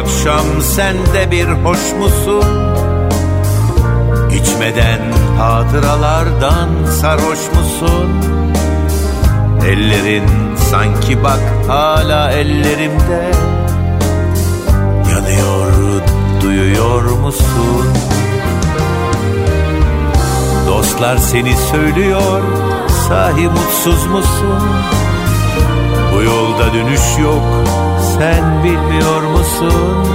Akşam sen de bir hoş musun? İçmeden hatıralardan sarhoş musun? Ellerin sanki bak hala ellerimde. Yanıyor duyuyor musun? Dostlar seni söylüyor sahi mutsuz musun Bu yolda dönüş yok. Sen bilmiyor musun?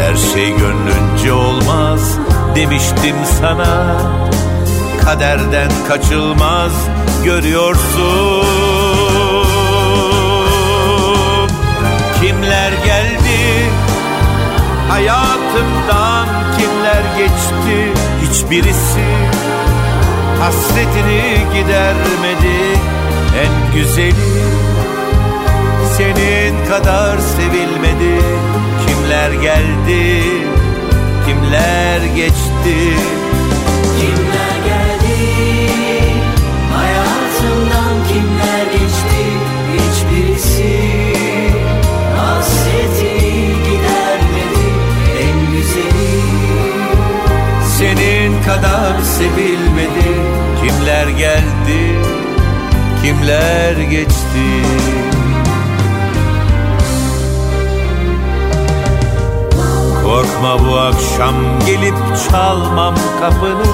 Her şey gönlünce olmaz demiştim sana. Kaderden kaçılmaz görüyorsun. Kimler geldi? Hayatımdan kimler geçti? Hiçbirisi hasretini gidermedi. En güzeli senin kadar sevilmedi. Kimler geldi kimler geçti? Kimler geldi? Hayatımdan kimler geçti? Hiçbirisi hasretini gidermedi. En güzeli Senin kadar sevilmedi. Kimler geldi kimler geçti Korkma bu akşam gelip çalmam kapını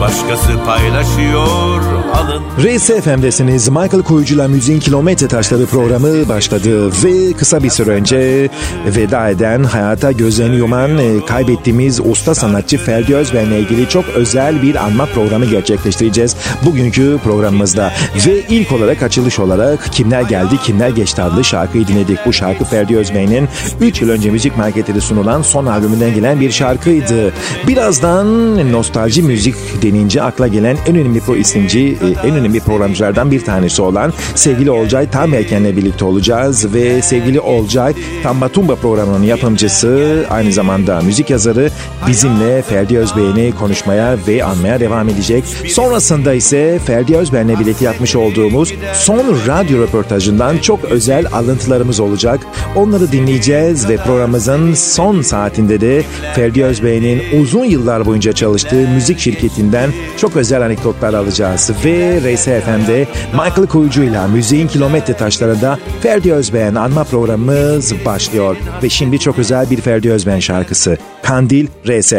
Başkası paylaşıyor alın Reis FM'desiniz. Michael Koyucu'la Müziğin Kilometre Taşları programı başladı ve kısa bir süre önce veda eden, hayata gözlerini yuman, e, kaybettiğimiz usta sanatçı Ferdi Özben'le ilgili çok özel bir anma programı gerçekleştireceğiz bugünkü programımızda. Ve ilk olarak açılış olarak Kimler Geldi Kimler Geçti adlı şarkıyı dinledik. Bu şarkı Ferdi Özbey'in 3 yıl önce müzik marketleri sunulan son albümünden gelen bir şarkıydı. Birazdan nostalji müzik denince akla gelen en önemli pro isimci, e, en önemli programcılardan bir tanesi olan sevgili Olcay Tamerken'le birlikte olacağız ve sevgili Olcay Tamba Tumba programının yapımcısı, aynı zamanda müzik yazarı bizimle Ferdi Özbey'ini konuşmaya ve anmaya devam edecek. Sonrasında ise Ferdi Özben'le birlikte yapmış olduğumuz son radyo röportajından çok özel alıntılarımız olacak. Onları dinleyeceğiz ve programımızın son saatinde de Ferdi Özbey'in uzun yıllar boyunca çalıştığı müzik şirketinden çok özel anekdotlar alacağız. Ve RS FM'de Michael Kuyucu ile Müziğin Kilometre Taşları'nda Ferdi Özben anma programımız başlıyor. Ve şimdi çok özel bir Ferdi Özben şarkısı. Kandil RS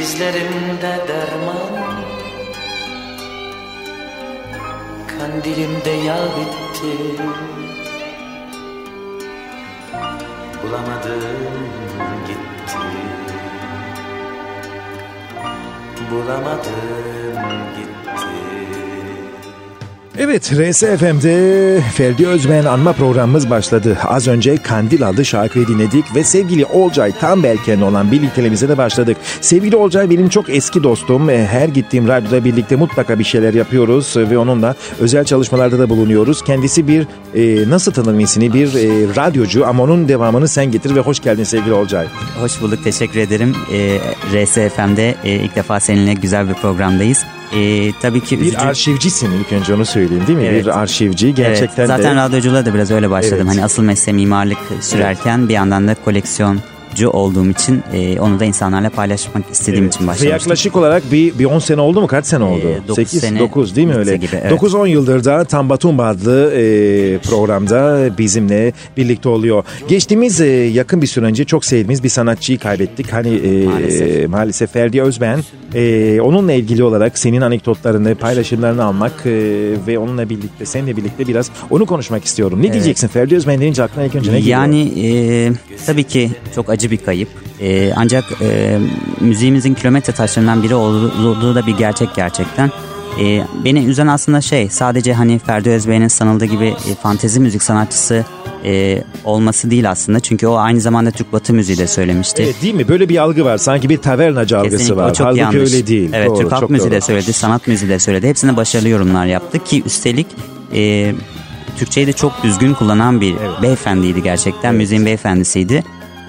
Dizlerimde derman Kandilimde yağ bitti. Bulamadım gitti. Bulamadım gitti Evet RSFM'de Ferdi Özben anma programımız başladı. Az önce Kandil adlı şarkıyı dinledik ve sevgili Olcay tam belken olan birlikteliğimize de başladık. Sevgili Olcay benim çok eski dostum. E, her gittiğim radyoda birlikte mutlaka bir şeyler yapıyoruz ve onunla özel çalışmalarda da bulunuyoruz. Kendisi bir e, nasıl tanırım ismini bir e, radyocu ama onun devamını sen getir ve hoş geldin sevgili Olcay. Hoş bulduk, teşekkür ederim. E, RSFM'de e, ilk defa seninle güzel bir programdayız. E, tabii ki Bir üzücü... arşivcisin ilk önce onu söyleyeyim değil mi? Evet. Bir arşivci gerçekten evet, zaten de. radyoculuğa da biraz öyle başladım. Evet. Hani asıl mesleğim mimarlık sürerken bir yandan da koleksiyoncu olduğum için e, onu da insanlarla paylaşmak istediğim için Ve başlamıştım. yaklaşık olarak bir, bir 10 sene oldu mu? Kaç sene oldu? Ee, dokuz 8, sene 9 değil mi öyle? gibi, evet. 9-10 yıldır da Tambatumba adlı e, programda bizimle birlikte oluyor. Geçtiğimiz e, yakın bir süre önce çok sevdiğimiz bir sanatçıyı kaybettik. Hani e, Maalesef. maalesef Ferdi Özben. E, onunla ilgili olarak senin anekdotlarını, paylaşımlarını almak e, ve onunla birlikte, seninle birlikte biraz onu konuşmak istiyorum. Ne diyeceksin Ferdi Özben deyince aklına ilk önce ne geliyor? Yani e, tabii ki çok acı bir kayıp. E, ancak e, müziğimizin kilometre taşlarından biri olduğu da bir gerçek gerçekten. E, beni üzen aslında şey sadece hani Ferdi Özbey'in sanıldığı gibi e, fantezi müzik sanatçısı e, olması değil aslında. Çünkü o aynı zamanda Türk Batı müziği de söylemişti. Evet değil mi? Böyle bir algı var. Sanki bir tavernacı algısı Kesinlikle var. o çok Halbuki yanlış. öyle değil. Evet Doğru, Türk halk müziği doğru. de söyledi, sanat müziği de söyledi. Hepsine başarılı yorumlar yaptı ki üstelik e, Türkçeyi de çok düzgün kullanan bir beyefendiydi gerçekten. Müziğin beyefendisiydi.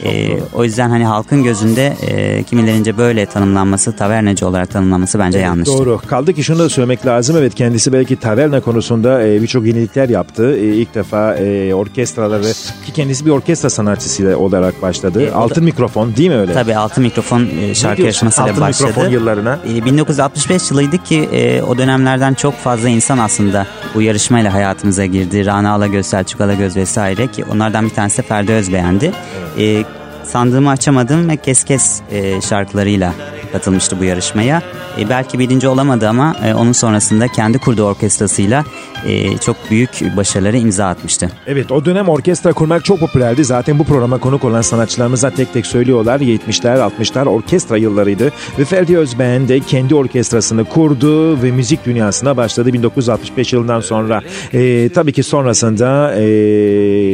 E, o yüzden hani halkın gözünde e, kimilerince böyle tanımlanması, tavernacı olarak tanımlanması bence yanlış. Doğru. Kaldı ki şunu da söylemek lazım. Evet kendisi belki taverna konusunda e, birçok yenilikler yaptı. E, ilk defa e, orkestraları ki kendisi bir orkestra sanatçısı olarak başladı. E, o da- Altın mikrofon değil mi öyle? Tabii Altın Mikrofon e, şarkı yarışmasıyla Altın başladı. mikrofon yıllarına. E, 1965 yılıydı ki e, o dönemlerden çok fazla insan aslında bu yarışmayla hayatımıza girdi. Rana Alagöz, Selçuk Alagöz vesaire ki onlardan bir tanesi Ferdi Özbeğendi. E, sandığımı açamadım ve kes kes e, şarkılarıyla katılmıştı bu yarışmaya. E, belki birinci olamadı ama e, onun sonrasında kendi kurduğu orkestrasıyla e, çok büyük başarıları imza atmıştı. Evet o dönem orkestra kurmak çok popülerdi. Zaten bu programa konuk olan sanatçılarımız da tek tek söylüyorlar. 70'ler 60'lar orkestra yıllarıydı. Ve Ferdi Özben de kendi orkestrasını kurdu ve müzik dünyasına başladı 1965 yılından sonra. Ee, tabii ki sonrasında ee,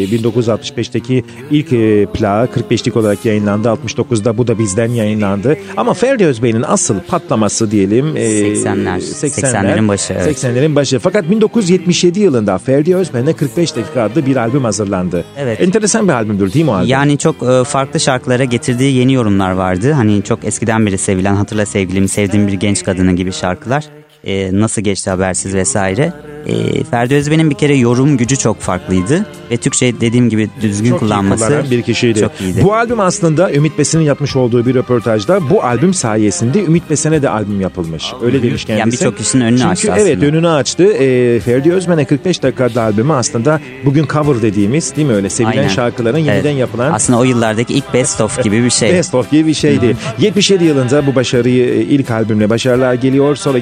1965'teki ilk ee, plağı 45'lik olarak yayınlandı. 69'da bu da bizden yayınlandı. Ama Ferdi Özbey'in asıl patlaması diyelim. ee, 80'ler, 80'lerin başı, evet. 80'lerin başı. Fakat 1977 yılında Ferdi Özben'e 45 dakika adlı bir albüm hazırlandı. Evet. Enteresan bir albümdür değil mi o albüm? Yani çok e, farklı şarkılara getirdiği yeni yorumlar vardı. Hani çok eskiden beri sevilen Hatırla Sevgilimi, Sevdiğim Bir Genç Kadını gibi şarkılar. E, nasıl geçti habersiz vesaire. E, Ferdi Özben'in bir kere yorum gücü çok farklıydı. Ve Türkçe dediğim gibi düzgün çok kullanması bir kişiydi. çok iyiydi. Bu albüm aslında Ümit Besen'in yapmış olduğu bir röportajda bu albüm sayesinde Ümit Besen'e de albüm yapılmış. Öyle demiş kendisi. Yani birçok kişinin önünü Çünkü açtı evet aslında. önünü açtı. E, Ferdi Özmen'e 45 dakikada albümü aslında bugün cover dediğimiz değil mi öyle sevilen Aynen. şarkıların yeniden Evet. yapılan Aslında o yıllardaki ilk best of gibi bir şey. Best of gibi bir şeydi. 77 yılında bu başarıyı e, ilk albümle başarılar geliyor. Sonra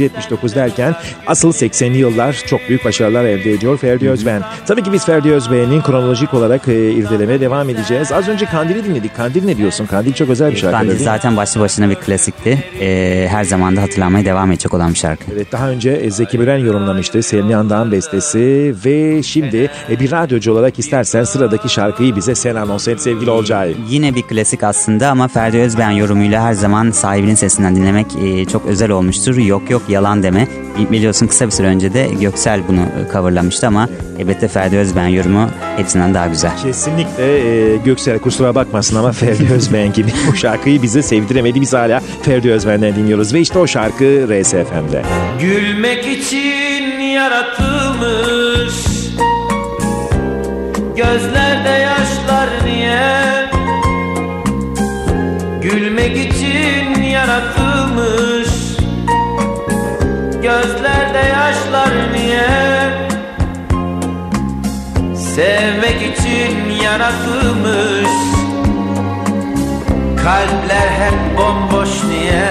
78-79 derken asıl 80'li yıllar çok büyük başarılar elde ediyor Ferdi Özben. Tabii ki biz Ferdi Özben'in kronolojik olarak e, irdelemeye devam edeceğiz. Az önce Kandil'i dinledik. Kandil ne diyorsun? Kandil çok özel bir şarkı Kandil zaten başlı başına bir klasikti. E, her zaman da hatırlanmaya devam edecek olan bir şarkı. Evet daha önce e, Zeki Müren yorumlamıştı. Selin Yandan bestesi ve şimdi e, bir radyocu olarak istersen sıradaki şarkıyı bize sen anons et sevgili Olcay. Yine bir klasik aslında ama Ferdi Özben yorumuyla her zaman sahibinin sesinden dinlemek e, çok özel olmuştur. Yok yok yok yalan deme. Biliyorsun kısa bir süre önce de Göksel bunu e, coverlamıştı ama elbette Ferdi Özben yorumu hepsinden daha güzel. Kesinlikle e, Göksel kusura bakmasın ama Ferdi Özben gibi bu şarkıyı bize sevdiremedi. Biz hala Ferdi Özben'den dinliyoruz ve işte o şarkı RSFM'de. Gülmek için yaratılmış Gözlerde yaşlar niye Gülmek için yaratılmış kadar niye Sevmek için yaratılmış Kalpler hep bomboş niye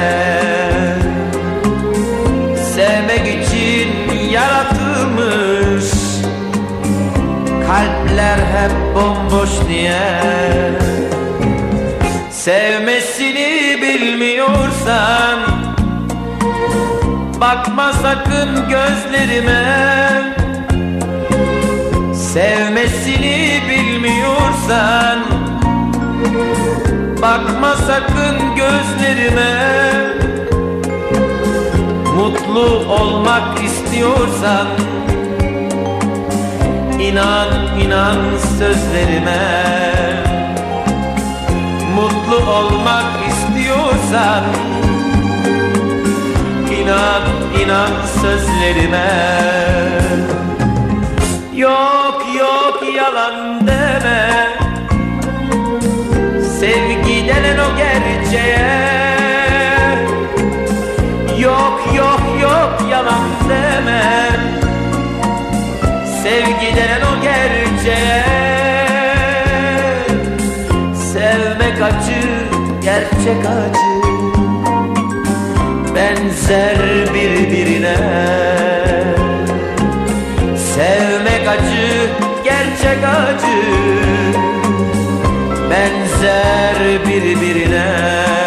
Sevmek için yaratılmış Kalpler hep bomboş niye Sevmesini bilmiyorsan Bakma sakın gözlerime. Sevmesini bilmiyorsan Bakma sakın gözlerime. Mutlu olmak istiyorsan İnan inan sözlerime. Mutlu olmak istiyorsan İnan inan sözlerime. Yok yok yalan deme. Sevgi denen o gerçeğe. Yok yok yok yalan deme. Sevgi denen o gerçeğe. Sevmek acı, gerçek acı Benzer birbirine. Sevmek acı, gerçek acı. Benzer birbirine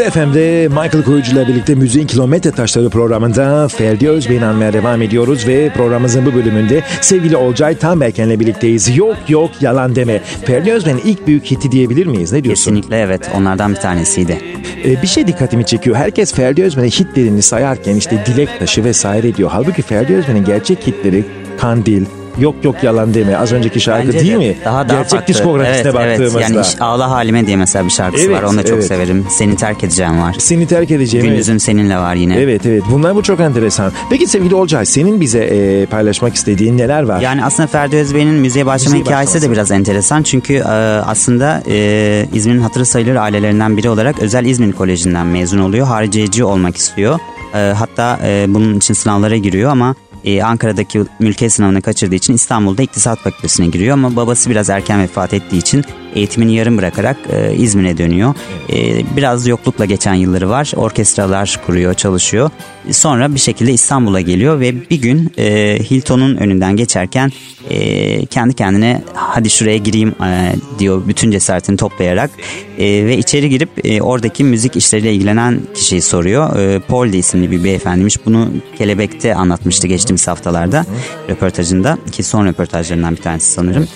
yok RSFM'de Michael Koyucu ile birlikte Müziğin Kilometre Taşları programında Ferdi Özbey'in anmaya devam ediyoruz ve programımızın bu bölümünde sevgili Olcay Tanberken'le birlikteyiz. Yok yok yalan deme. Ferdi Özbey'in ilk büyük hiti diyebilir miyiz? Ne diyorsun? Kesinlikle evet onlardan bir tanesiydi. Ee, bir şey dikkatimi çekiyor. Herkes Ferdi Özben'in hitlerini sayarken işte dilek taşı vesaire diyor. Halbuki Ferdi Özben'in gerçek hitleri Kandil, Yok Yok Yalan Deme az önceki şarkı Bence değil de mi? Daha daha gerçek farklı. diskografisine evet, baktığımızda. Evet yani iş- Ağla Halime diye mesela bir şarkısı Evet, var onu da çok evet. severim. Seni terk edeceğim var. Seni terk edeceğim. evet. Gündüzüm seninle var yine. Evet evet bunlar bu çok enteresan. Peki sevgili Olcay senin bize e, paylaşmak istediğin neler var? Yani aslında Ferdi Özbey'in müziğe başlama Müziğe hikayesi başlaması. de biraz enteresan. Çünkü e, aslında e, İzmir'in hatırı sayılır ailelerinden biri olarak Özel İzmir Koleji'nden mezun oluyor. Hariciyeci olmak istiyor. E, hatta e, bunun için sınavlara giriyor ama e, Ankara'daki mülkiyet sınavını kaçırdığı için İstanbul'da İktisat Fakültesine giriyor. Ama babası biraz erken vefat ettiği için eğitimini yarım bırakarak e, İzmir'e dönüyor. E, biraz yoklukla geçen yılları var. Orkestralar kuruyor, çalışıyor. Sonra bir şekilde İstanbul'a geliyor ve bir gün e, Hilton'un önünden geçerken e, kendi kendine hadi şuraya gireyim e, diyor bütün cesaretini toplayarak E, ve içeri girip e, oradaki müzik işleriyle ilgilenen kişiyi soruyor. E, Paul de isimli bir beyefendiymiş. Bunu Kelebek'te anlatmıştı geçtiğimiz haftalarda röportajında ki son röportajlarından bir tanesi sanırım.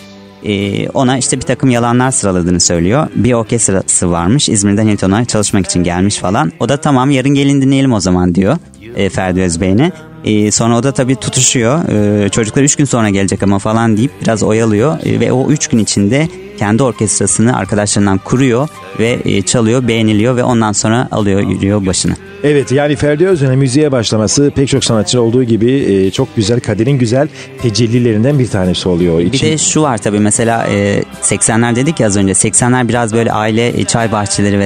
E, ona işte bir takım yalanlar sıraladığını söylüyor. Bir orkestrası varmış İzmir'den Hilton'a çalışmak için gelmiş falan. O da tamam yarın gelin dinleyelim o zaman diyor e, Ferdi Özbey'ine. E, sonra o da tabii tutuşuyor. E, çocuklar 3 gün sonra gelecek ama falan deyip biraz oyalıyor. E, ve o 3 gün içinde kendi orkestrasını arkadaşlarından kuruyor ve e, çalıyor, beğeniliyor ve ondan sonra alıyor, yürüyor başını. Evet yani Ferdi Özden'in müziğe başlaması pek çok sanatçı olduğu gibi e, çok güzel kaderin güzel tecellilerinden bir tanesi oluyor. Bir İçin- de şu var tabii mesela e, 80'ler dedik ya az önce 80'ler biraz böyle aile e, çay bahçeleri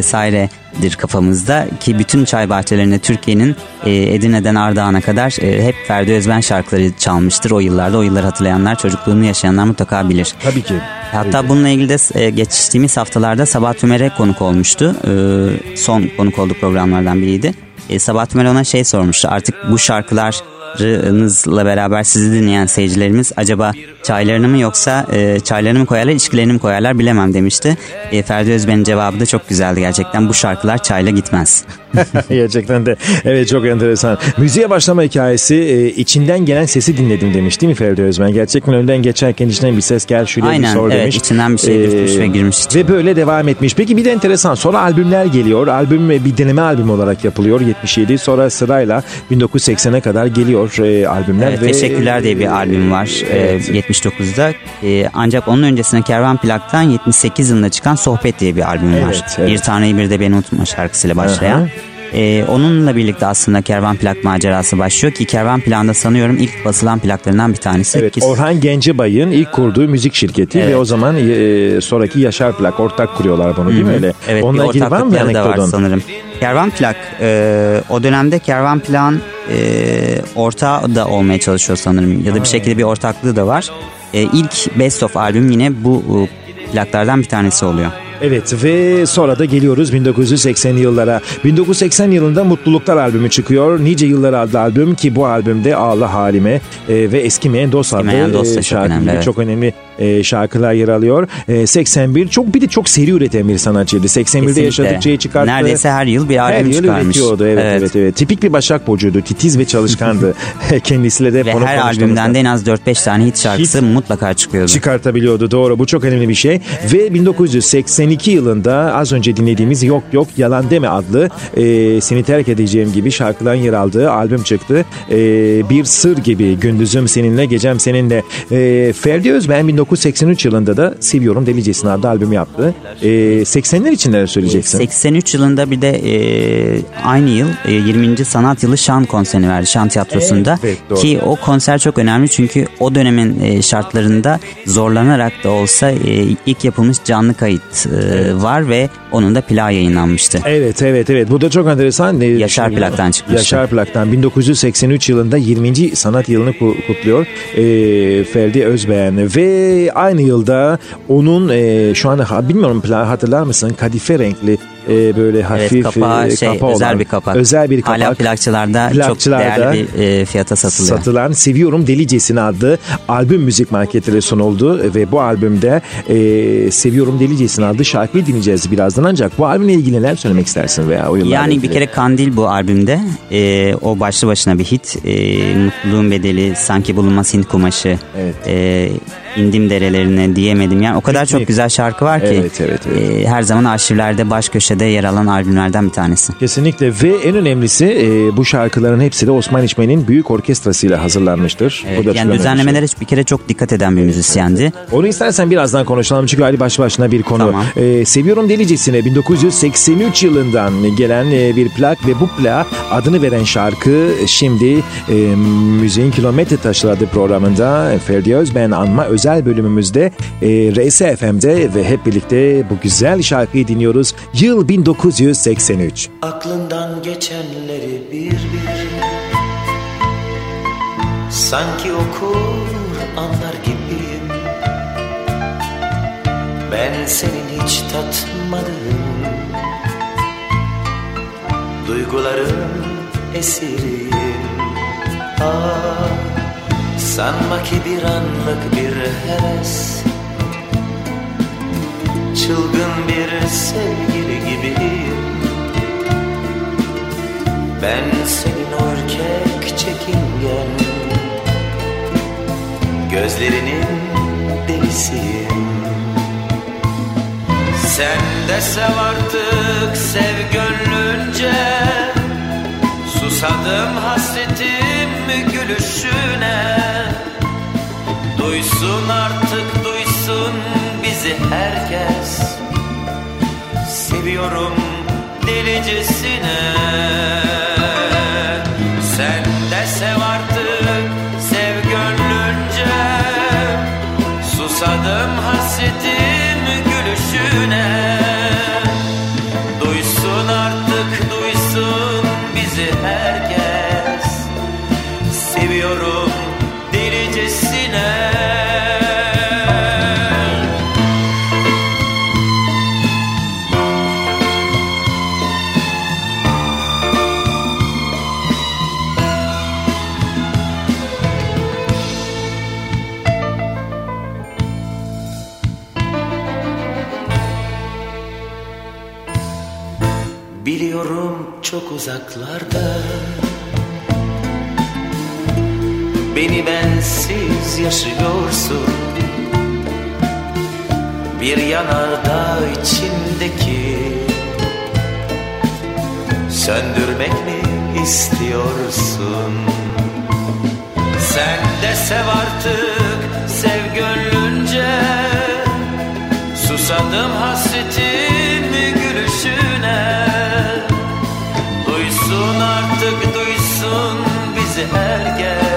vesairedir kafamızda ki bütün çay bahçelerinde Türkiye'nin e, Edirne'den Ardahan'a kadar e, hep Ferdi Özben şarkıları çalmıştır o yıllarda o yılları hatırlayanlar çocukluğunu yaşayanlar mutlaka bilir. Tabii ki. Hatta bununla ilgili de e, geçtiğimiz haftalarda Sabahat Tümer'e konuk olmuştu. E, son konuk olduğu programlardan biriydi. E, Sabahat Tümer ona şey sormuştu. Artık bu şarkılar çaylarınızla beraber sizi dinleyen seyircilerimiz acaba çaylarını mı yoksa e, çaylarını mı koyarlar içkilerini mi koyarlar bilemem demişti. E, Ferdi Özben'in cevabı da çok güzeldi gerçekten bu şarkılar çayla gitmez. Gerçekten de evet çok enteresan. Müziğe başlama hikayesi e, içinden gelen sesi dinledim demiş değil mi Ferdi Özben? Gerçekten önden geçerken içinden bir ses gel şuraya Aynen, bir sor evet, demiş. içinden bir şey dürtmüş ve girmiş içine. Ve böyle devam etmiş. Peki bir de enteresan sonra albümler geliyor. Albüm bir deneme albüm olarak yapılıyor 77 sonra sırayla 1980'e kadar geliyor e, albümler. Evet, ve, Teşekkürler diye bir albüm var Evet. e, 79'da. E, ancak onun öncesinde Kervan Plak'tan 78 yılında çıkan Sohbet diye bir albüm var. Evet, evet. Bir Taneyi Bir de Beni Unutma şarkısıyla başlayan. Aha. E, onunla birlikte aslında Kervan Plak macerası başlıyor ki Kervan Plak'ta sanıyorum ilk basılan plaklarından bir tanesi. Evet, ki, Orhan Gencebay'ın ilk kurduğu müzik şirketi Evet. ve o zaman e, sonraki Yaşar Plak ortak kuruyorlar bunu değil mi öyle? Evet Onunla bir ilgili var mı bir anekdotun? sanırım. Kervan Plak e, o dönemde Kervan Plak'ın e, ortağı da olmaya çalışıyor sanırım ya da bir şekilde bir ortaklığı da var. E, ilk Best of albüm yine bu e, plaklardan bir tanesi oluyor. Evet ve sonra da geliyoruz 1980'li yıllara. 1980 yılında Mutluluklar albümü çıkıyor. Nice Yıllar adlı albüm ki bu albümde Ağla Halime e, ve Eskimeyen Dost adlı Eskimeyen Dost da e, çok şarkı önemli, gibi evet. çok önemli e, şarkılar yer alıyor. E, 81 çok bir de çok seri üreten bir sanatçıydı. 81'de Kesinlikle. yaşadıkça çıkarttı. Neredeyse her yıl bir her albüm yıl çıkarmış. üretiyordu evet, evet evet Tipik bir Başak Burcu'ydu. Titiz ve çalışkandı. Kendisiyle de Ve her albümden de en az 4-5 tane hit şarkısı mutlaka çıkıyordu. çıkartabiliyordu. Doğru bu çok önemli bir şey. Ve 1982 yılında az önce dinlediğimiz Yok Yok Yalan Deme adlı e, Seni Terk Edeceğim gibi şarkıların yer aldığı albüm çıktı. E, bir sır gibi gündüzüm seninle gecem seninle. E, Ferdi Özben 1983 yılında da Seviyorum Delicesine adlı albüm yaptı. E, 80'ler için neler söyleyeceksin? 83 yılında bir de e, aynı yıl e, 20. Sanat Yılı Şan konserini verdi Şan Tiyatrosu'nda. Evet, doğru. Ki o konser çok önemli çünkü o dönemin e, şartlarında zorlanarak da olsa e, ilk yapılmış canlı kayıt e, var ve onun da plağı yayınlanmıştı. Evet evet evet bu da çok enteresan. Ee, Yaşar. Plak'tan çıkmıştı. Yaşar Plak'tan 1983 yılında 20. sanat yılını ku- kutluyor ee, Ferdi Özbeğen ve aynı yılda onun e, şu an ha- bilmiyorum hatırlar mısın kadife renkli e, böyle hafif Evet kapağı e, şey kapağı özel olan- bir kapak. özel bir kapak Hala plakçılarda, Plakçılarda çok değerli bir e, fiyata satılıyor. satılan Seviyorum Delicesine adlı albüm müzik marketlere sunuldu ve bu albümde e, Seviyorum Delicesine adlı şarkıyı dinleyeceğiz birazdan ancak bu albümle ilgili neler söylemek istersin veya o Yani ilgili? bir kere Kandil bu albümde e, o başlı başına bir hit. E, Mutluluğun bedeli, sanki bulunmaz Hint kumaşı, Evet. e, indim derelerine diyemedim. Yani o kadar Ritmik. çok güzel şarkı var ki Evet, evet, evet. e, her zaman arşivlerde baş köşede yer alan albümlerden bir tanesi. Kesinlikle ve en önemlisi e, bu şarkıların hepsi de Osman İçmen'in büyük orkestrasıyla hazırlanmıştır. Evet, Bu da yani düzenlemelere bir kere çok dikkat eden bir müzisyendi. Onu istersen birazdan konuşalım çünkü Ali baş başına bir konu. Tamam. E, Seviyorum Delicesine 1983 yılından gelen e, bir plak ve bu plak adını veren şarkı şimdi e, Müziğin Kilometre Taşları programında Ferdi Özben anma özel bölümümüzde e, RSFM'de ve hep birlikte bu güzel şarkıyı dinliyoruz. Yıl 1983. Aklından geçenleri bir bir. Sanki okur anlar gibiyim. Ben senin hiç tatmadığın Duyguların esiriyim. Ah, sanma ki bir anlık bir heves Çılgın bir sevgili gibiyim. Ben senin o ürkek çekingen. Gözlerinin delisiyim. Sen de sev artık sev gönlünce Susadım hasretim gülüşüne? Duysun artık duysun bizi herkes. Seviyorum delicesine. Sen de sev artık sev gönlünce. Susadım hasretim çok uzaklarda. Beni bensiz yaşıyorsun. Bir yanardağ içindeki Söndürmek mi istiyorsun? Sen de sev artık sev gönlünce. Susadım hasretim bizi herkes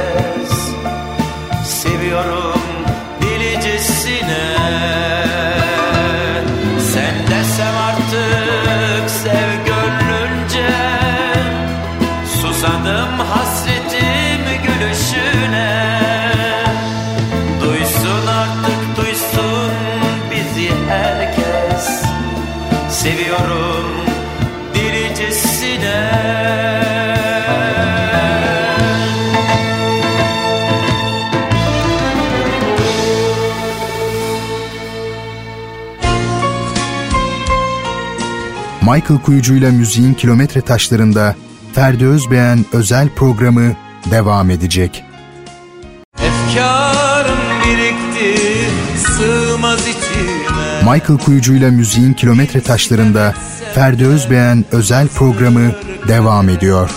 Michael Kuyucu ile müziğin kilometre taşlarında Ferdi Özbeğen özel programı devam edecek. Efkarım birikti sığmaz içime Michael Kuyucu ile müziğin kilometre taşlarında Ferdi Özbeğen özel programı devam ediyor.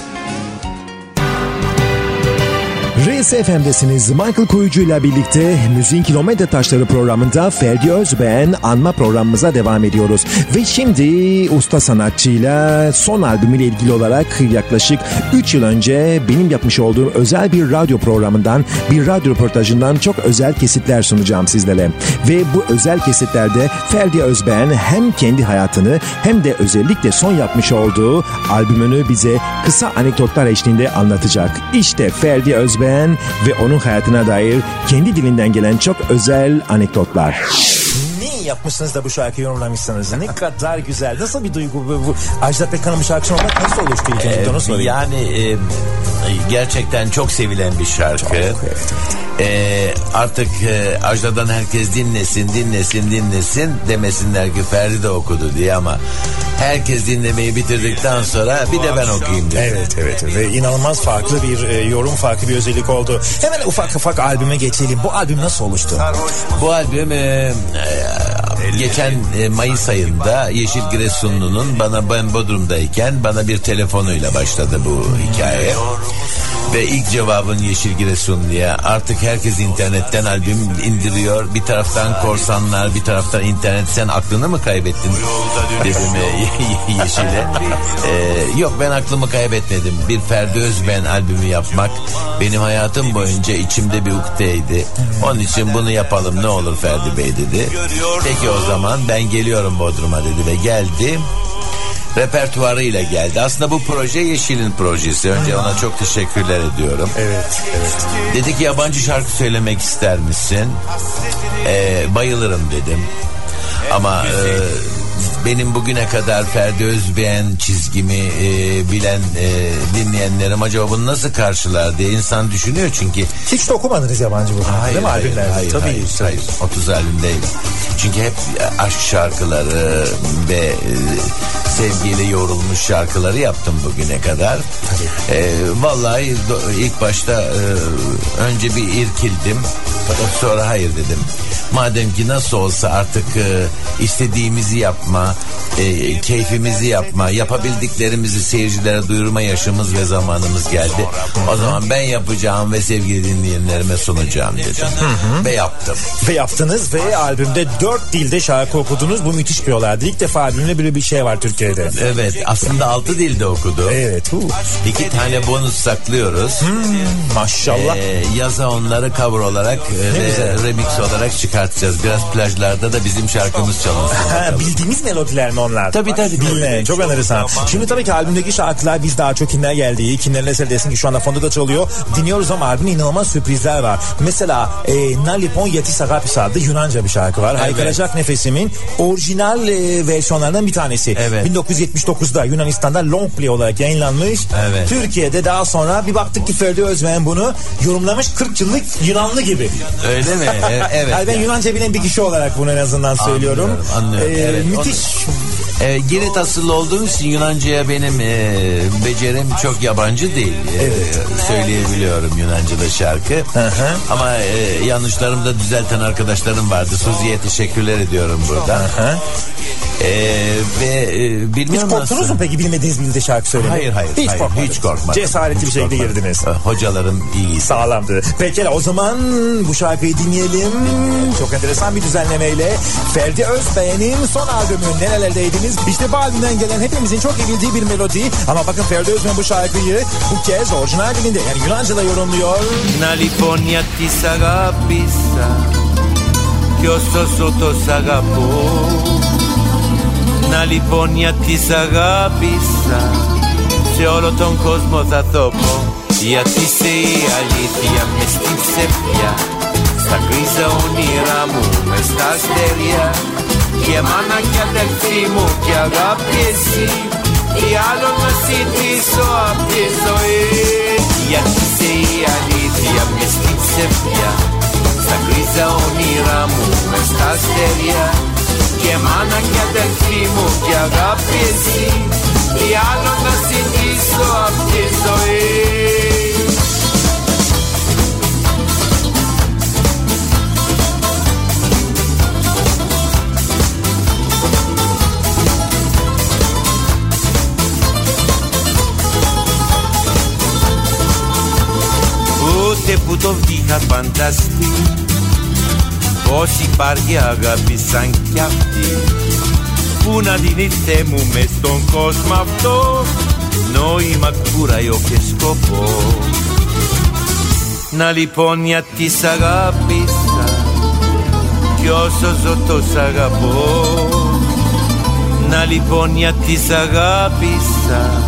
RSFM'desiniz. Michael Kuyucu ile birlikte Müziğin Kilometre Taşları programında Ferdi Özbeğen anma programımıza devam ediyoruz. Ve şimdi usta sanatçıyla son albümüyle ilgili olarak yaklaşık 3 yıl önce benim yapmış olduğum özel bir radyo programından, bir radyo röportajından çok özel kesitler sunacağım sizlere. Ve bu özel kesitlerde Ferdi Özbeğen hem kendi hayatını hem de özellikle son yapmış olduğu albümünü bize kısa anekdotlar eşliğinde anlatacak. İşte Ferdi Özbeğen ve onun hayatına dair kendi dilinden gelen çok özel anekdotlar. Ne yapmışsınız da bu şarkıyı yorumlamışsınız? Ne kadar güzel. Nasıl bir duygu bu? bu Ajda Pekkan'ın bu şarkısı olmak nasıl oluştu ilk önce? Onu sorayım. Yani e, gerçekten çok sevilen bir şarkı. evet. E, artık e, Ajda'dan herkes dinlesin, dinlesin, dinlesin demesinler ki Ferdi de okudu diye ama herkes dinlemeyi bitirdikten sonra bir de ben okuyayım dedim. Evet evet ve inanılmaz farklı bir e, yorum farklı bir özellik oldu. Hemen ufak ufak albüme geçelim. Bu albüm nasıl oluştu? Bu albüm e, e, geçen e, Mayıs ayında Yeşil Giresunlu'nun bana ben Bodrum'dayken bana bir telefonuyla başladı bu hikaye. Ve ilk cevabın Yeşil Giresunlu'ya artık herkes internetten albüm indiriyor. Bir taraftan korsanlar bir taraftan internet sen aklını mı kaybettin dedim Yeşil'e. E, yok ben aklımı kaybetmedim. Bir Ferdi Özben albümü yapmak benim hayatım boyunca içimde bir ukteydi. Onun için bunu yapalım ne olur Ferdi Bey dedi. Peki o zaman ben geliyorum Bodrum'a dedi ve geldi repertuarıyla geldi. Aslında bu proje Yeşil'in projesi. Önce ona çok teşekkürler ediyorum. Evet, evet. Dedi ki yabancı şarkı söylemek ister misin? Ee, bayılırım dedim. Ama e, benim bugüne kadar Ferdi Özbeğen çizgimi e, bilen e, dinleyenlerim acaba bunu nasıl karşılar diye insan düşünüyor çünkü Hiç de okumadınız yabancı bu. Hayır, değil mi hayır, albümlerde? hayır, Tabii. hayır, hayır. 30 albüm değil. Çünkü hep aşk şarkıları ve e, sevgiyle yoğrulmuş şarkıları yaptım bugüne kadar. E, vallahi ilk başta e, önce bir irkildim. Sonra hayır dedim. Madem ki nasıl olsa artık e, istediğimizi yapma, e, keyfimizi yapma, yapabildiklerimizi seyircilere duyurma yaşımız ve zamanımız geldi. O zaman ben yapacağım ve sevgili dinleyenlerime sunacağım dedim. Ve yaptım. Ve yaptınız ve albümde dört dilde şarkı okudunuz. Bu müthiş bir olaydı. İlk defa albümde böyle bir şey var Türkiye'de. Evet aslında altı dilde okudu. Evet. hu. İki tane bonus saklıyoruz. Maşallah. Ee, yaza onları cover olarak e, ve güzel. remix olarak çıkartacağız. Biraz plajlarda da bizim şarkımız çalınsın. Ha, bildiğimiz melodiler mi onlar? Tabii, tabii. Bilmeyen, çok enteresan. Şimdi tabii ki albümdeki şarkılar biz daha çok kimler geldiği, kimlerin eseri desin ki şu anda fonda da çalıyor. Dinliyoruz ama albümde inanılmaz sürprizler var. Mesela e, Nalipon Yeti Sagapis adlı Yunanca bir şarkı var. Haykıracak Nefesimin orijinal e, versiyonlarından bir tanesi. Evet. 1979'da Yunanistan'da long play olarak yayınlanmış. Evet. Türkiye'de daha sonra bir baktık ki Ferdi Özmen bunu yorumlamış 40 yıllık Yunanlı gibi. Öyle mi? E, evet. Yani ben yani. Yunanca bilen bir kişi olarak bunu en azından söylüyorum. anlıyorum. Ee, Evet, müthiş Show. E, Girit asıllı olduğum için Yunanca'ya benim e, becerim çok yabancı değil. E, Söyleyebiliyorum Yunanca'da şarkı. Ama e, yanlışlarımı da düzelten arkadaşlarım vardı. Suzi'ye teşekkürler ediyorum burada. E, ve e, Hiç korktunuz nasıl- mu peki bilmediğiniz bir dilde şarkı söylemeye? Hayır hayır. Hiç hayır, korkmadınız. Hiç korkmadım. Cesaretli Hiç bir şekilde korkmadım. girdiniz. E, Hocalarım iyiydi. Sağlamdı. Peki o zaman bu şarkıyı dinleyelim. Çok enteresan bir düzenlemeyle. Ferdi Özbeğen'in son albümü nerelerdeydiniz? İşte bu albümden gelen hepimizin çok iyi bildiği bir melodi. Ama bakın Ferdi Özbeğen bu şarkıyı bu kez orijinal dilinde yani Yunanca'da yorumluyor. Να λοιπόν τη αγάπησα Κι όσο σωτό σ' αγαπώ Να λοιπόν τη αγάπησα Σε όλο τον κόσμο θα το πω Γιατί είσαι η αλήθεια με στην ψευδιά Στα γκρίζα όνειρά μου με στα αστέρια Και μάνα κι αδελφή μου και αγάπη εσύ Τι άλλο να ζητήσω απ' τη ζωή. Γιατί είσαι η αλήθεια μες στην ψευδιά Στα γκρίζα όνειρά μου μες στα αστέρια. Και μάνα κι αδελφή μου και αγάπη εσύ Τι άλλο να ζητήσω απ' τη ζωή Ούτε που το είχα φανταστεί Πως υπάρχει αγάπη σαν κι αυτή Που να δίνει Θεέ μου μες στον κόσμο αυτό Νόημα κουραϊό και σκοπό. Να λοιπόν γιατί σ' αγάπησα Κι όσο ζω τος σ' αγαπώ. Να λοιπόν γιατί σ' αγάπησα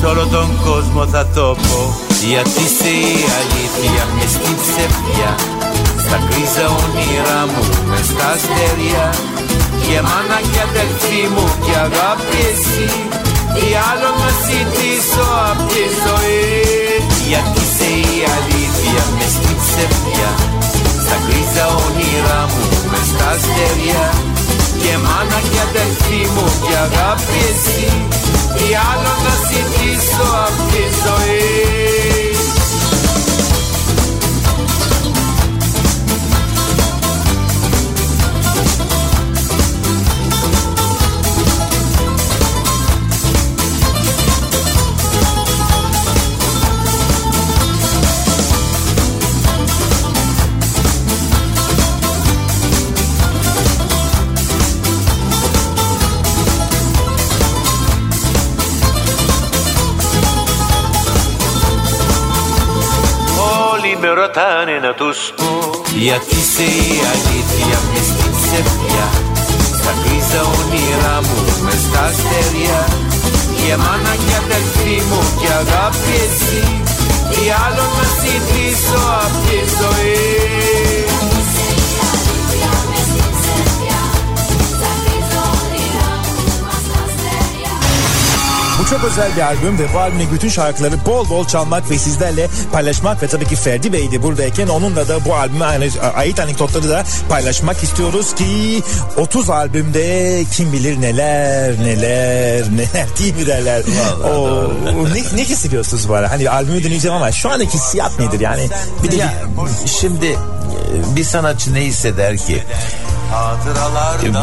Σ' όλο τον κόσμο θα το πω Γιατί είσαι η αλήθεια μες στην ψευδιά Στα γκρίζα όνειρά μου μες στα αστέρια. Και μάνα και αδελφή μου και αγάπη εσύ. Τι άλλο να ζητήσω απ' τη ζωή. Γιατί είσαι η αλήθεια μες στην ψευδιά Στα γκρίζα όνειρά μου μες στα αστέρια. Και μάνα και αδελφή μου και αγάπη εσύ. Τι άλλο να ζητήσω απ' τη ζωή με ρωτάνε να τους πω. Γιατί είσαι η αλήθεια με στην ψευδιά Στα γκρίζα όνειρά μου μες στα αστέρια. Και μάνα και αδελφή μου και αγάπη εσύ Τι άλλο να ζητήσω απ' τη ζωή Bu çok özel bir albüm ve bu albümün bütün şarkıları bol bol çalmak ve sizlerle paylaşmak ve tabii ki Ferdi Bey de buradayken onunla da bu albüme ait anekdotları da paylaşmak istiyoruz ki 30 albümde kim bilir neler neler neler değil mi derler. O, ne, ne hissediyorsunuz bu ara? Hani albümü dinleyeceğim ama şu andaki hissiyat nedir yani? Bir de Ya, şimdi e, bir sanatçı ne hisseder ki?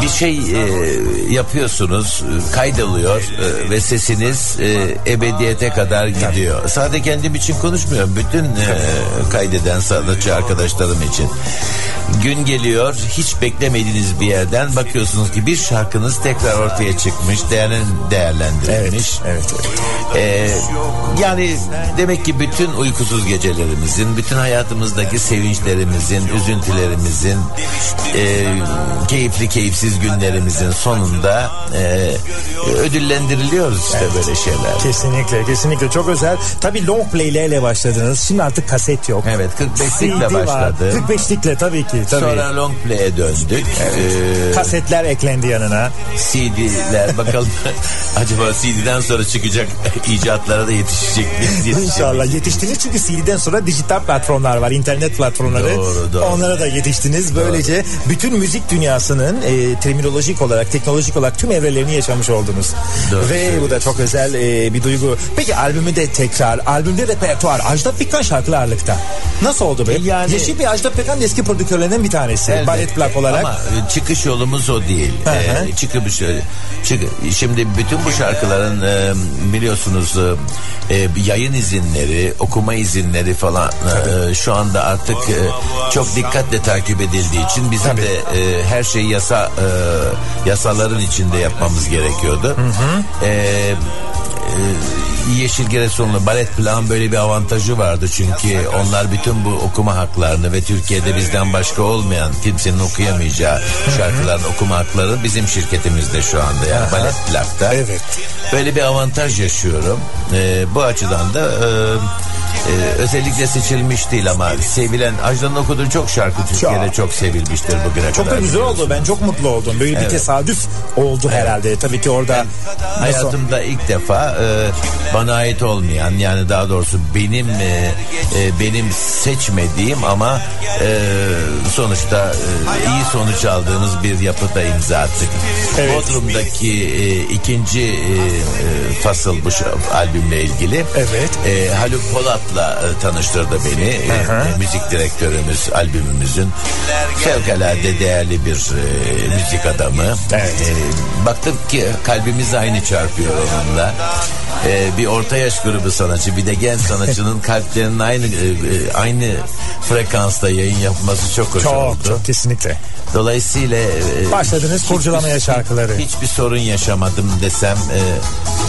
Bir şey e, yapıyorsunuz, e, kaydoluyor e, ve sesiniz e, ebediyete kadar gidiyor. Sadece kendim için konuşmuyorum. Bütün e, kaydeden sanatçı arkadaşlarım için. Gün geliyor, hiç beklemediğiniz bir yerden bakıyorsunuz ki bir şarkınız tekrar ortaya çıkmış, değerlen, değerlendirilmiş. Evet, evet, Ee, yani demek ki bütün uykusuz gecelerimizin, bütün hayatımızdaki sevinçlerimizin, üzüntülerimizin, e, keyifli keyifsiz günlerimizin sonunda e, ödüllendiriliyoruz işte böyle şeyler. Kesinlikle kesinlikle çok özel. Tabii long play'lerle başladınız. Şimdi artık kaset yok. Evet 45'likle CD var. başladı. 45'likle tabii ki. Tabii. Sonra long play'e döndük. Ee, Kasetler eklendi yanına. CD'ler bakalım acaba CD'den sonra çıkacak icatlara da yetişecek miyiz? İnşallah yetiştiniz çünkü CD'den sonra dijital platformlar var, internet platformları. Doğru, doğru. Onlara da yetiştiniz. Böylece bütün müzik dünyasının e, terminolojik olarak, teknolojik olarak tüm evrelerini yaşamış oldunuz. Doğru Ve bu da çok özel e, bir duygu. Peki albümü de tekrar, albümde repertuar, Ajda Pekkan şarkılı ağırlıkta. Nasıl oldu be? Yani- Yeşil bir Ajda Pekkan eski prodüktörlerinden bir tanesi. Elbette. Ballet plak olarak. Ama e, çıkış yolumuz o değil. Hı hı. Ee, çıkış çık, şimdi bütün bu şarkıların e, biliyorsunuz e, e, yayın izinleri, okuma izinleri falan e, şu anda artık e, çok dikkatle takip edildiği için bizim Tabii. de e, her şeyi yasa e, yasaların içinde yapmamız gerekiyordu. E, e, Yeşil Giresunlu balet plan böyle bir avantajı vardı çünkü onlar bütün bu okuma haklarını ve Türkiye'de bizden başka olmayan kimsenin okuyamayacağı şarkıların okuma hakları bizim şirketimizde şu anda yani balet plakta. Evet. Böyle bir avantaj yaşıyorum. Ee, bu açıdan da e, e, özellikle seçilmiş değil ama sevilen Ajda'nın okuduğu çok şarkı Türkiye'de çok, sevilmiştir bugüne Çok kadar. da güzel oldu. Ben çok mutlu oldum. Böyle bir Evet. tesadüf oldu herhalde. Tabii ki orada nasıl- Hayatımda ilk defa e, bana ait olmayan yani daha doğrusu benim e, e, benim seçmediğim ama e, sonuçta e, iyi sonuç aldığımız bir yapıda imza attık. Evet. Bodrum'daki e, ikinci e, e, fasıl bu albümle ilgili. Evet. E, Haluk Polat'la e, tanıştırdı beni. E, e, müzik direktörümüz albümümüzün. Fevkalade değerli bir e, müzik adamı. Evet. E, baktım ki kalbimiz aynı çarpıyor onunla. E, bir orta yaş grubu sanatçı bir de genç sanatçının kalplerinin aynı e, e, aynı frekansta yayın yapması çok hoş Çok oldu. çok kesinlikle. Dolayısıyla e, Başladınız kurcalamaya şarkıları. hiçbir sorun yaşamadım desem e,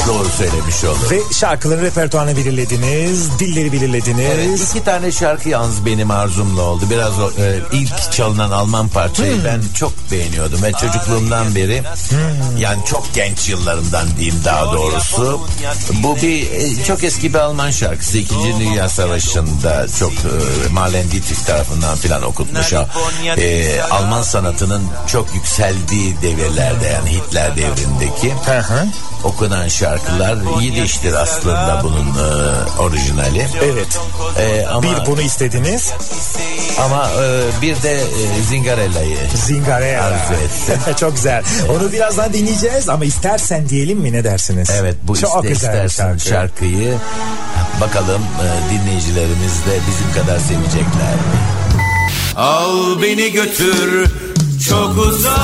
doğru söylemiş olurum. Ve şarkıların repertuarını belirlediniz, dilleri belirlediniz. Evet, iki tane şarkı yalnız benim arzumla oldu. Biraz o, e, ilk çalınan Alman parçayı Hmm. ben çok beğeniyordum ve çocukluğumdan beri yani çok genç yıllarımdan diyeyim daha doğrusu. Bu bir e, çok eski bir Alman şarkısı. İkinci Dünya Savaşı'nda çok e, Marlene Dietrich tarafından filan okutmuş. E, Alman sanatının çok yükseldiği devirlerde yani Hitler devrindeki Hı hı. okunan şarkılar Yidiş'tir aslında bunun e, orijinali. Evet. E, ama Bir bunu istediniz. ama e, bir de e, Zingarella'yı Zingarella. Arzu ettim. çok güzel. Onu birazdan dinleyeceğiz ama istersen diyelim mi ne dersiniz? Evet bu Çok iste istersen şarkı. şarkıyı bakalım e, dinleyicilerimiz de bizim kadar sevecekler mi? Al beni götür çok uzaklara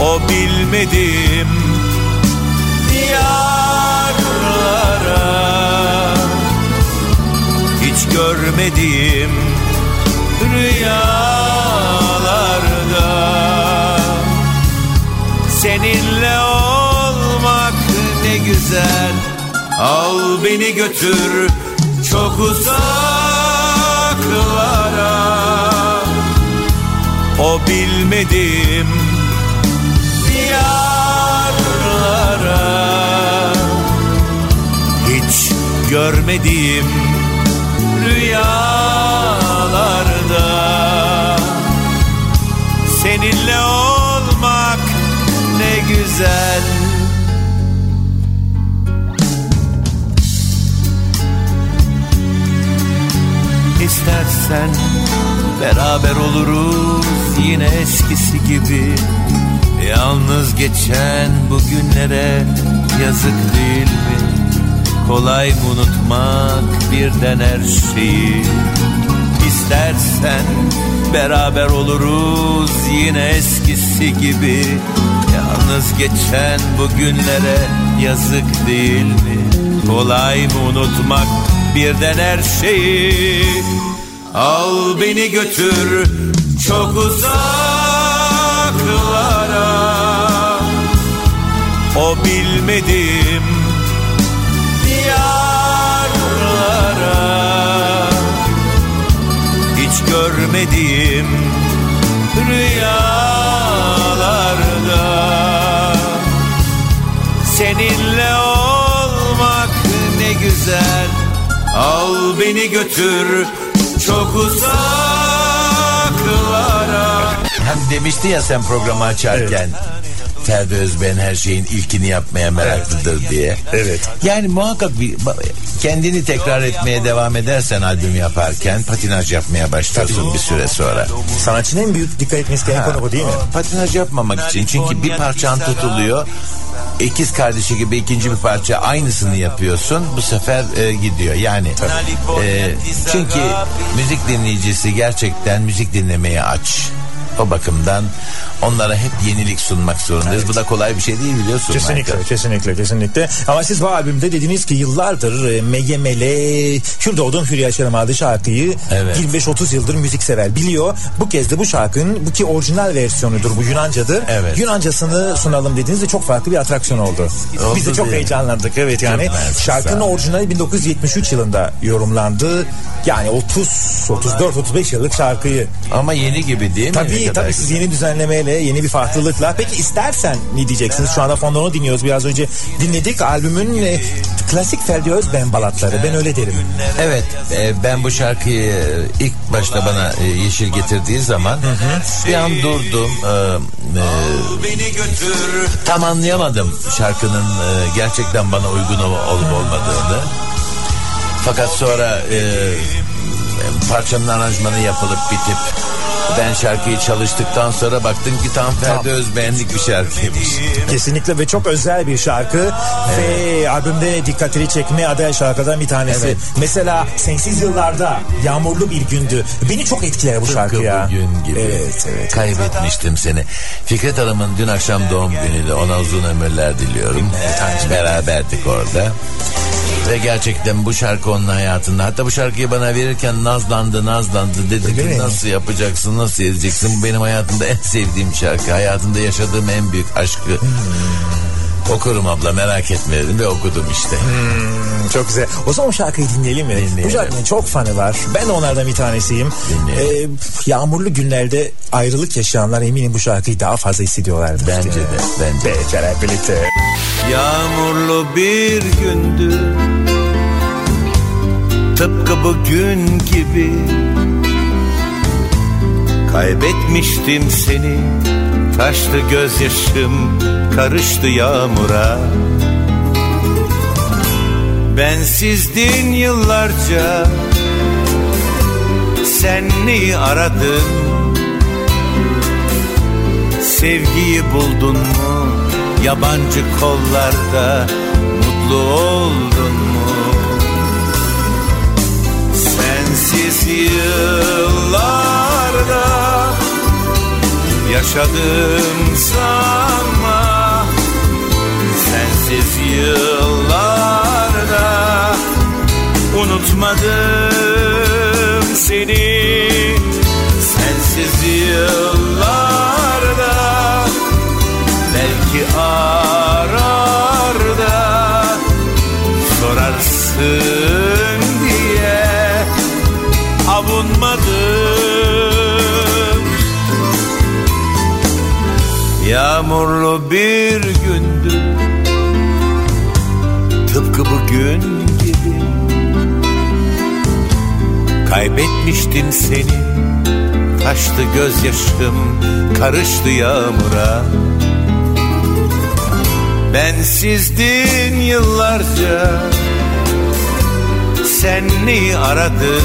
O bilmediğim diyarlara Hiç görmediğim Seninle olmak ne güzel. Al beni götür çok uzaklara. O bilmediğim diyarlara. Hiç görmediğim rüyalarda. Seninle güzel. İstersen beraber oluruz yine eskisi gibi. Yalnız geçen bu günlere yazık değil mi? Kolay unutmak birden her şeyi? İstersen beraber oluruz yine eskisi gibi Yalnız geçen bu günlere yazık değil mi? Kolay mı unutmak birden her şeyi? Al beni götür çok uzaklara. O bilmediğim diyarlara. Hiç görmediğim Seninle olmak ne güzel Al beni götür çok uzaklara Hem demişti ya sen programı açarken Ferdi Özben her şeyin ilkini yapmaya meraklıdır diye. Evet. Yani muhakkak bir, kendini tekrar etmeye devam edersen albüm yaparken patinaj yapmaya başlarsın bir süre sonra. Sanatçının en büyük dikkat etmesi gereken konu bu değil mi? Patinaj yapmamak için çünkü bir parçan tutuluyor ikiz kardeşi gibi ikinci bir parça aynısını yapıyorsun. Bu sefer e, gidiyor. Yani e, çünkü müzik dinleyicisi gerçekten müzik dinlemeye aç o bakımdan onlara hep yenilik sunmak zorundayız. Evet. Bu da kolay bir şey değil biliyorsun. Kesinlikle, Michael. kesinlikle, kesinlikle. Ama siz bu albümde dediniz ki yıllardır e, Megemele, Hür Doğdum Hür Yaşarım adlı şarkıyı evet. 25-30 yıldır müzik sever biliyor. Bu kez de bu şarkının bu ki orijinal versiyonudur bu Yunancadır. Evet. Yunancasını sunalım dediniz de çok farklı bir atraksiyon oldu. oldu Biz de çok heyecanlandık evet yani. Şarkının orijinali 1973 yılında yorumlandı. Yani 30 34 35 yıllık şarkıyı. Ama yeni gibi değil mi? Tabii tabii siz yeni düzenlemeyle yeni bir farklılıkla. Peki istersen ne diyeceksiniz? Şu anda fonda onu dinliyoruz. Biraz önce dinledik. Albümün e, klasik Ferdi Özben balatları. Ben öyle derim. Evet. E, ben bu şarkıyı e, ilk başta bana e, Yeşil getirdiği zaman hı hı. bir an durdum. E, e, tam anlayamadım şarkının e, gerçekten bana uygun olup olmadığını. Fakat sonra e, parçanın aranjmanı yapılıp bitip ben şarkıyı çalıştıktan sonra baktım ki tam Ferdi tamam. Özbeğenlik bir şarkıymış. Kesinlikle ve çok özel bir şarkı evet. ve albümde dikkatini çekme aday şarkıdan bir tanesi. Evet. Mesela Sensiz Yıllarda Yağmurlu Bir Gündü. Beni çok etkiler bu şarkı ya. bugün gibi. Evet, evet. Kaybetmiştim seni. Fikret Hanım'ın dün akşam doğum günüydü. Ona uzun ömürler diliyorum. Evet, beraberdik orada. Ve gerçekten bu şarkı onun hayatında. Hatta bu şarkıyı bana verirken nazlandı nazlandı. Dedi Öyle ki mi? nasıl yapacaksın nasıl edeceksin. Bu benim hayatımda en sevdiğim şarkı. Hayatımda yaşadığım en büyük aşkı. Hmm. Okurum abla merak etme dedim ve okudum işte. Hmm, çok güzel. O zaman o şarkıyı dinleyelim mi? Dinleyelim. Bu şarkının çok fanı var. Ben de onlardan bir tanesiyim. Ee, yağmurlu günlerde ayrılık yaşayanlar eminim bu şarkıyı daha fazla hissediyorlardır. Bence de. Bence de. birlikte. Yağmurlu bir gündü Tıpkı bugün gibi Kaybetmiştim seni Taştı gözyaşım Karıştı yağmura. Bensizdin yıllarca Sen neyi aradın? Sevgiyi buldun mu Yabancı kollarda Mutlu oldun mu? Sensiz yıllarda Yaşadım sanma. Sensiz yıllarda Unutmadım seni. Sensiz yıllarda Belki arar da Sorarsın diye Avunmadım Yağmurlu bir gündü. Tıpkı bugün gibi. Kaybetmiştim seni. Taştı gözyaşım Karıştı yağmura. Bensizdin yıllarca. Sen neyi aradın?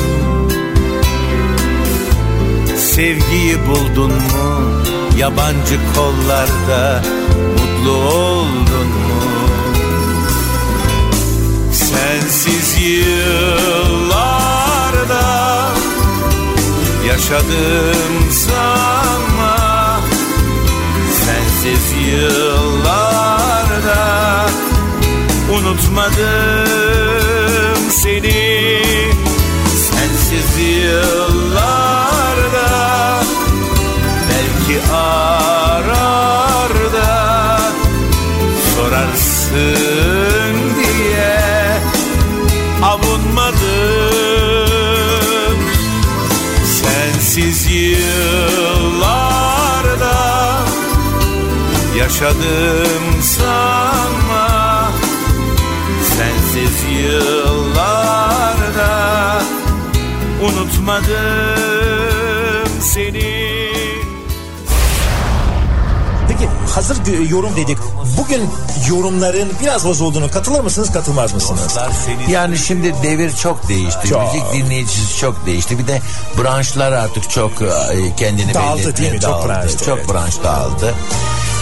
Sevgiyi buldun mu Yabancı kollarda Mutlu oldun mu? Sensiz yıllarda Yaşadım sanma Sensiz yıllarda Unutmadım seni. Sensiz yıllarda Sorarsın diye Avunmadım. Sensiz yıllarda Yaşadım sanma Sensiz yıllarda Unutmadım hazır yorum dedik. Bugün yorumların biraz bozulduğunu katılır mısınız katılmaz mısınız? Yani şimdi devir çok değişti. Çok. Müzik dinleyicisi çok değişti. Bir de branşlar artık çok e, kendini Dağıldı belli etmeye değil mi? Çok dağıldı. branş, Çok evet. branş dağıldı.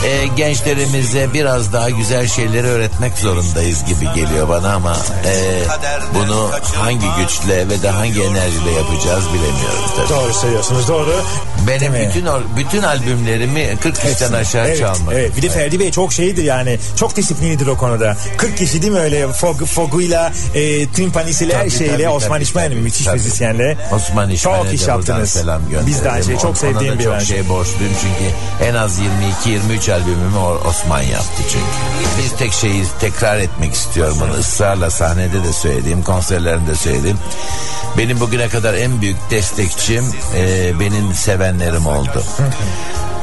E, gençlerimize biraz daha güzel şeyleri öğretmek zorundayız gibi geliyor bana ama e, bunu hangi güçle ve de hangi enerjiyle yapacağız bilemiyorum tabii. Doğru söylüyorsunuz doğru. Benim Değil bütün bütün albümlerimi 40 kişiden aşağı evet, çalmadım. Evet bir de Ferdi Bey çok şeydir yani çok disiplinlidir o konuda. 40 kişi değil mi öyle Fog, Fog'uyla e, timpanisiyle her şeyle tabii, Osman tabii, tabii, müthiş tabii. müzisyenle. Osman İşmen'e Çok iş yaptınız. selam. Biz de aynı çok sevdiğim bir çok şey borçluyum çünkü en az 22-23 albümümü Osman yaptı çünkü. Bir tek şeyi tekrar etmek istiyorum bunu ısrarla sahnede de söylediğim konserlerinde söylediğim. Benim bugüne kadar en büyük destekçim e, benim sevenlerim oldu.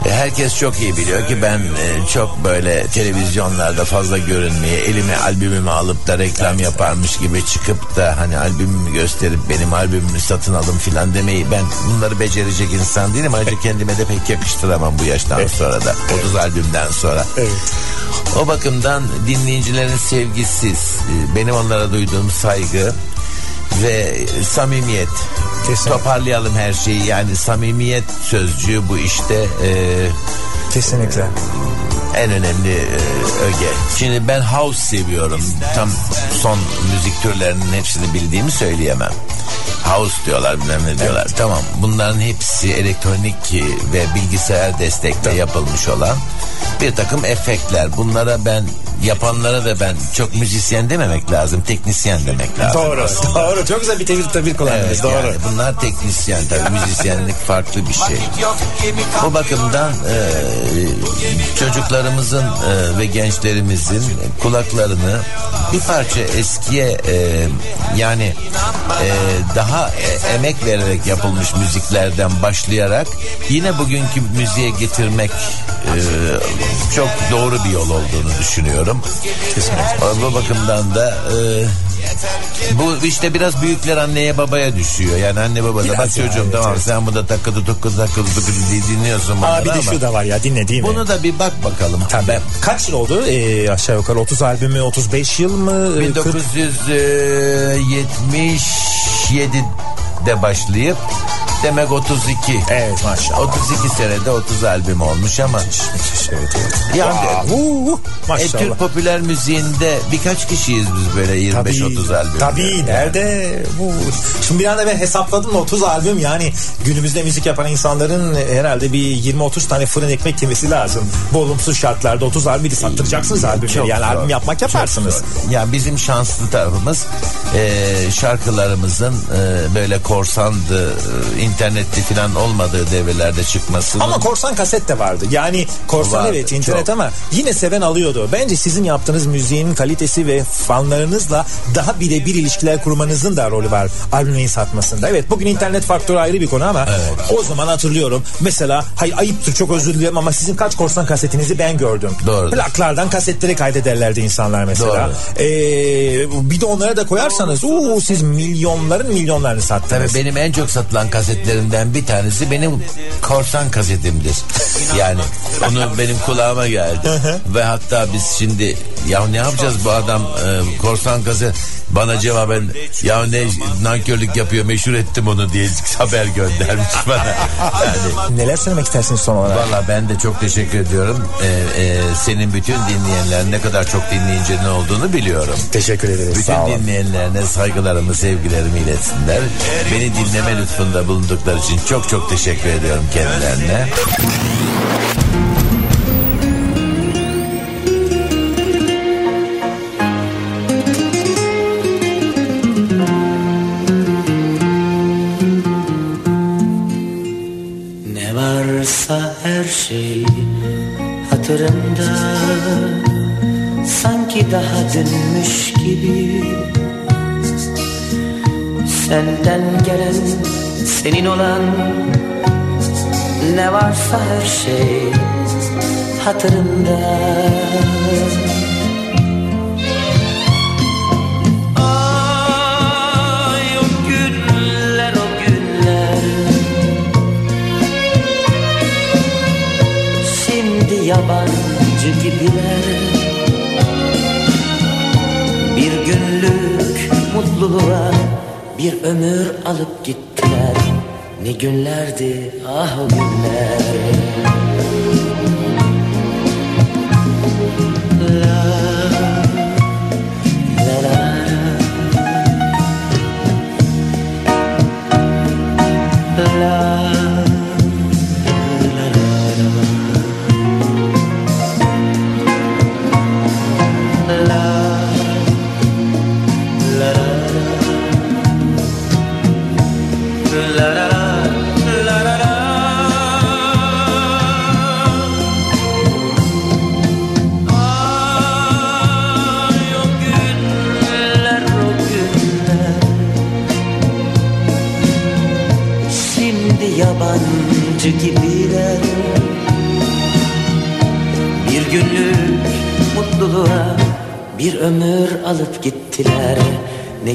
E, Herkes çok iyi biliyor ki ben e, çok böyle televizyonlarda fazla görünmeye, elime albümümü alıp da reklam yaparmış gibi çıkıp da hani albümümü gösterip benim albümümü satın alın filan demeyi ben bunları becerecek insan değilim. Ayrıca kendime de pek yakıştıramam bu yaştan sonra da 30 albümden sonra. O bakımdan dinleyicilerin sevgisiz, e, benim onlara duyduğum saygı ve samimiyet. Kesinlikle. Toparlayalım her şeyi yani samimiyet sözcüğü bu işte e, Kesinlikle. en önemli e, öge. Şimdi ben house seviyorum. Tam son müzik türlerinin hepsini bildiğimi söyleyemem. House diyorlar bilmem ne diyorlar. Tamam bunların hepsi elektronik e, ve bilgisayar destekle yapılmış olan bir takım efektler. Bunlara ben yapanlara da ben çok müzisyen dememek lazım. Teknisyen demek lazım. Doğru. Doğru. Çok güzel bir tabir, tabir kullandınız. Evet, doğru. yani bunlar teknisyen tabii müzisyenlik farklı bir şey. O bakımdan e, çocuklarımızın e, ve gençlerimizin kulaklarını bir parça eskiye e, yani e, daha e, emek vererek yapılmış müziklerden başlayarak yine bugünkü müziğe getirmek e, çok doğru bir yol olduğunu düşünüyorum. Kesinlikle. Bu bakımdan da e, bu işte biraz büyükler anneye babaya düşüyor. Yani anne baba da Biraz bak çocuğum evet, tamam evet. sen burada takıdı tukku takıdı tukku diye dinliyorsun bunları Aa, bir de ama şu da var ya dinle değil mi? bunu da bir bak bakalım. Tabii. Kaç yıl oldu ee, aşağı yukarı 30 albüm mü 35 yıl mı? Ee, 40 1977'de başlayıp demek 32. Evet maşallah. 32 senede 30 albüm olmuş ama Müthiş, evet, evet. Yani- hu, hu, e, maşallah. Türk popüler müziğinde birkaç kişiyiz biz böyle 25-30 albüm. Tabii nerede? Bu. Şimdi bir anda ben hesapladım da 30 albüm yani günümüzde müzik yapan insanların herhalde bir 20-30 tane fırın ekmek yemesi lazım. Bu olumsuz şartlarda 30 albümü sattıracaksınız albümleri. Yani zor. albüm yapmak yaparsınız. Yani bizim şanslı tarafımız e, şarkılarımızın e, böyle korsandı, e, internetli falan olmadığı devirlerde çıkması. Ama korsan kaset de vardı. Yani korsan Vardı, evet internet çok. ama yine seven alıyordu. Bence sizin yaptığınız müziğin kalitesi ve fanlarınızla daha birebir ilişkiler kurmanızın da rolü var albümün satmasında. Evet bugün internet faktörü ayrı bir konu ama o zaman hatırlıyorum. Mesela hay ayıptır çok özür dilerim ama sizin kaç korsan kasetinizi ben gördüm. Doğrudur. Plaklardan kasetlere kaydederlerdi insanlar mesela. Ee, bir de onlara da koyarsanız uuu siz milyonların milyonlarını sattınız. Tabii benim en çok satılan kasetlerimden bir tanesi benim korsan kasetimdir. Yani onu benim kulağıma geldi. Ve hatta biz şimdi ya ne yapacağız bu adam e, korsan kaset bana cevaben ya ne nankörlük yapıyor meşhur ettim onu diye haber göndermiş bana. Yani Neler söylemek istersiniz son olarak? Valla ben de çok teşekkür ediyorum. Ee, e, senin bütün dinleyenler ne kadar çok dinleyince ne olduğunu biliyorum. Teşekkür ederiz. Bütün Sağ olun. dinleyenlerine saygılarımı, sevgilerimi iletsinler. Beni dinleme lütfunda bulundukları için çok çok teşekkür ediyorum kendilerine. Hatırımda Sanki daha dünmüş gibi. Senden gelen senin olan Ne varsa her şey hatırımda yabancı gibiler Bir günlük mutluluğa bir ömür alıp gittiler. Ne günlerdi ah o günler. Love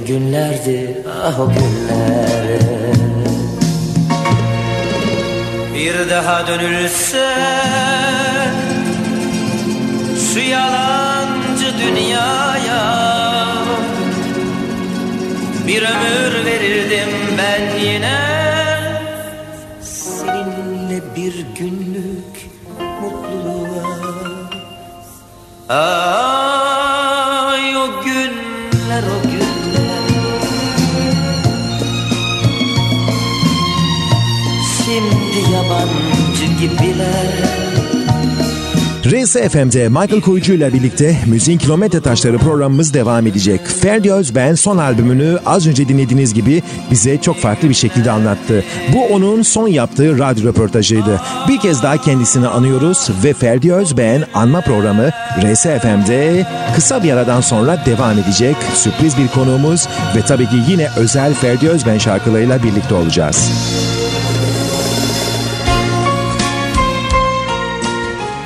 günlerdi ah o günler Bir daha dönülse şu yalancı dünyaya Bir ömür verirdim ben yine. Seninle bir günlük mutluluğa. Ay gibiler RSFM'de Michael Koyucu ile birlikte Müziğin Kilometre Taşları programımız devam edecek. Ferdi Özben son albümünü az önce dinlediğiniz gibi bize çok farklı bir şekilde anlattı. Bu onun son yaptığı radyo röportajıydı. Bir kez daha kendisini anıyoruz ve Ferdi Özben anma programı RSFM'de kısa bir aradan sonra devam edecek. Sürpriz bir konuğumuz ve tabii ki yine özel Ferdi Özben şarkılarıyla birlikte olacağız.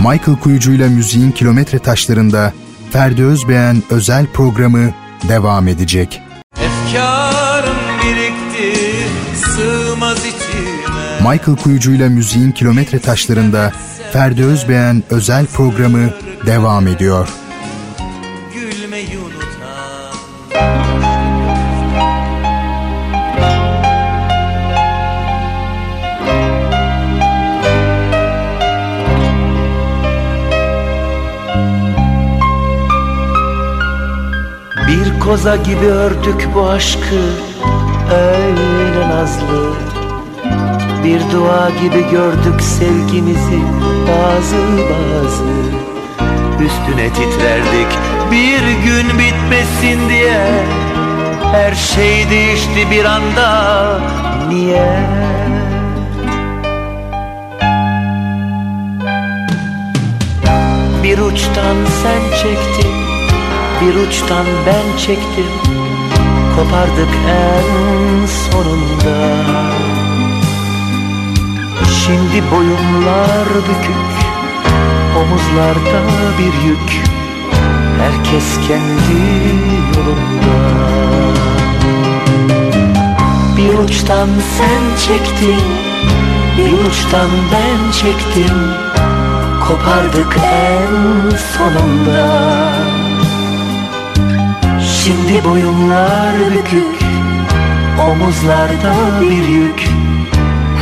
Michael Kuyucu'yla müziğin kilometre taşlarında Ferdi Özbeğen özel programı devam edecek. Efkarım birikti sığmaz içime Michael Kuyucu'yla müziğin kilometre taşlarında Ferdi Özbeğen özel programı devam ediyor. Koza gibi ördük bu aşkı öyle nazlı. Bir dua gibi gördük sevgimizi bazı bazı. Üstüne titrerdik bir gün bitmesin diye. Her şey değişti bir anda Niye? Bir uçtan sen çektin bir uçtan ben çektim. Kopardık en sonunda. Şimdi boyunlar bükük Omuzlarda bir yük. Herkes kendi yolunda. Bir uçtan sen çektin Bir uçtan ben çektim. Kopardık en sonunda Şimdi boyunlar bükük Omuzlarda bir yük.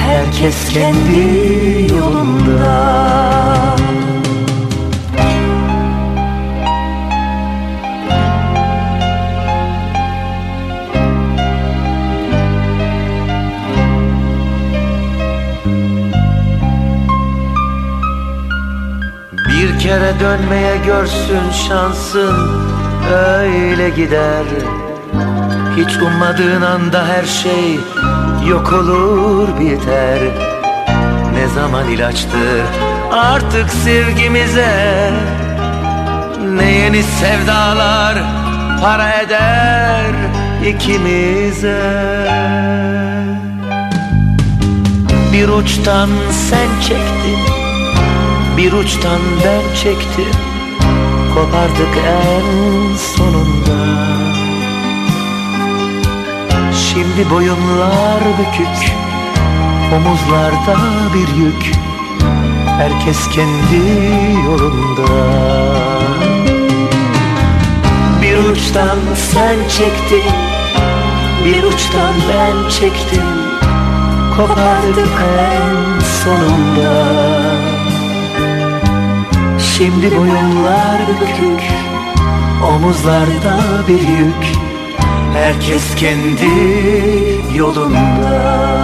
Herkes kendi yolunda. Bir kere dönmeye görsün şansın öyle gider. Hiç ummadığın anda her şey yok olur biter. Ne zaman ilaçtır artık sevgimize? Ne yeni sevdalar para eder ikimize? Bir uçtan sen çektin bir uçtan ben çektim Kopardık en sonunda. Şimdi boyunlar bükük Omuzlarda bir yük. Herkes kendi yolunda. Bir uçtan sen çektin Bir uçtan ben çektim. Kopardım en sonunda Şimdi boyunlar bükük Omuzlarda bir yük Herkes kendi yolunda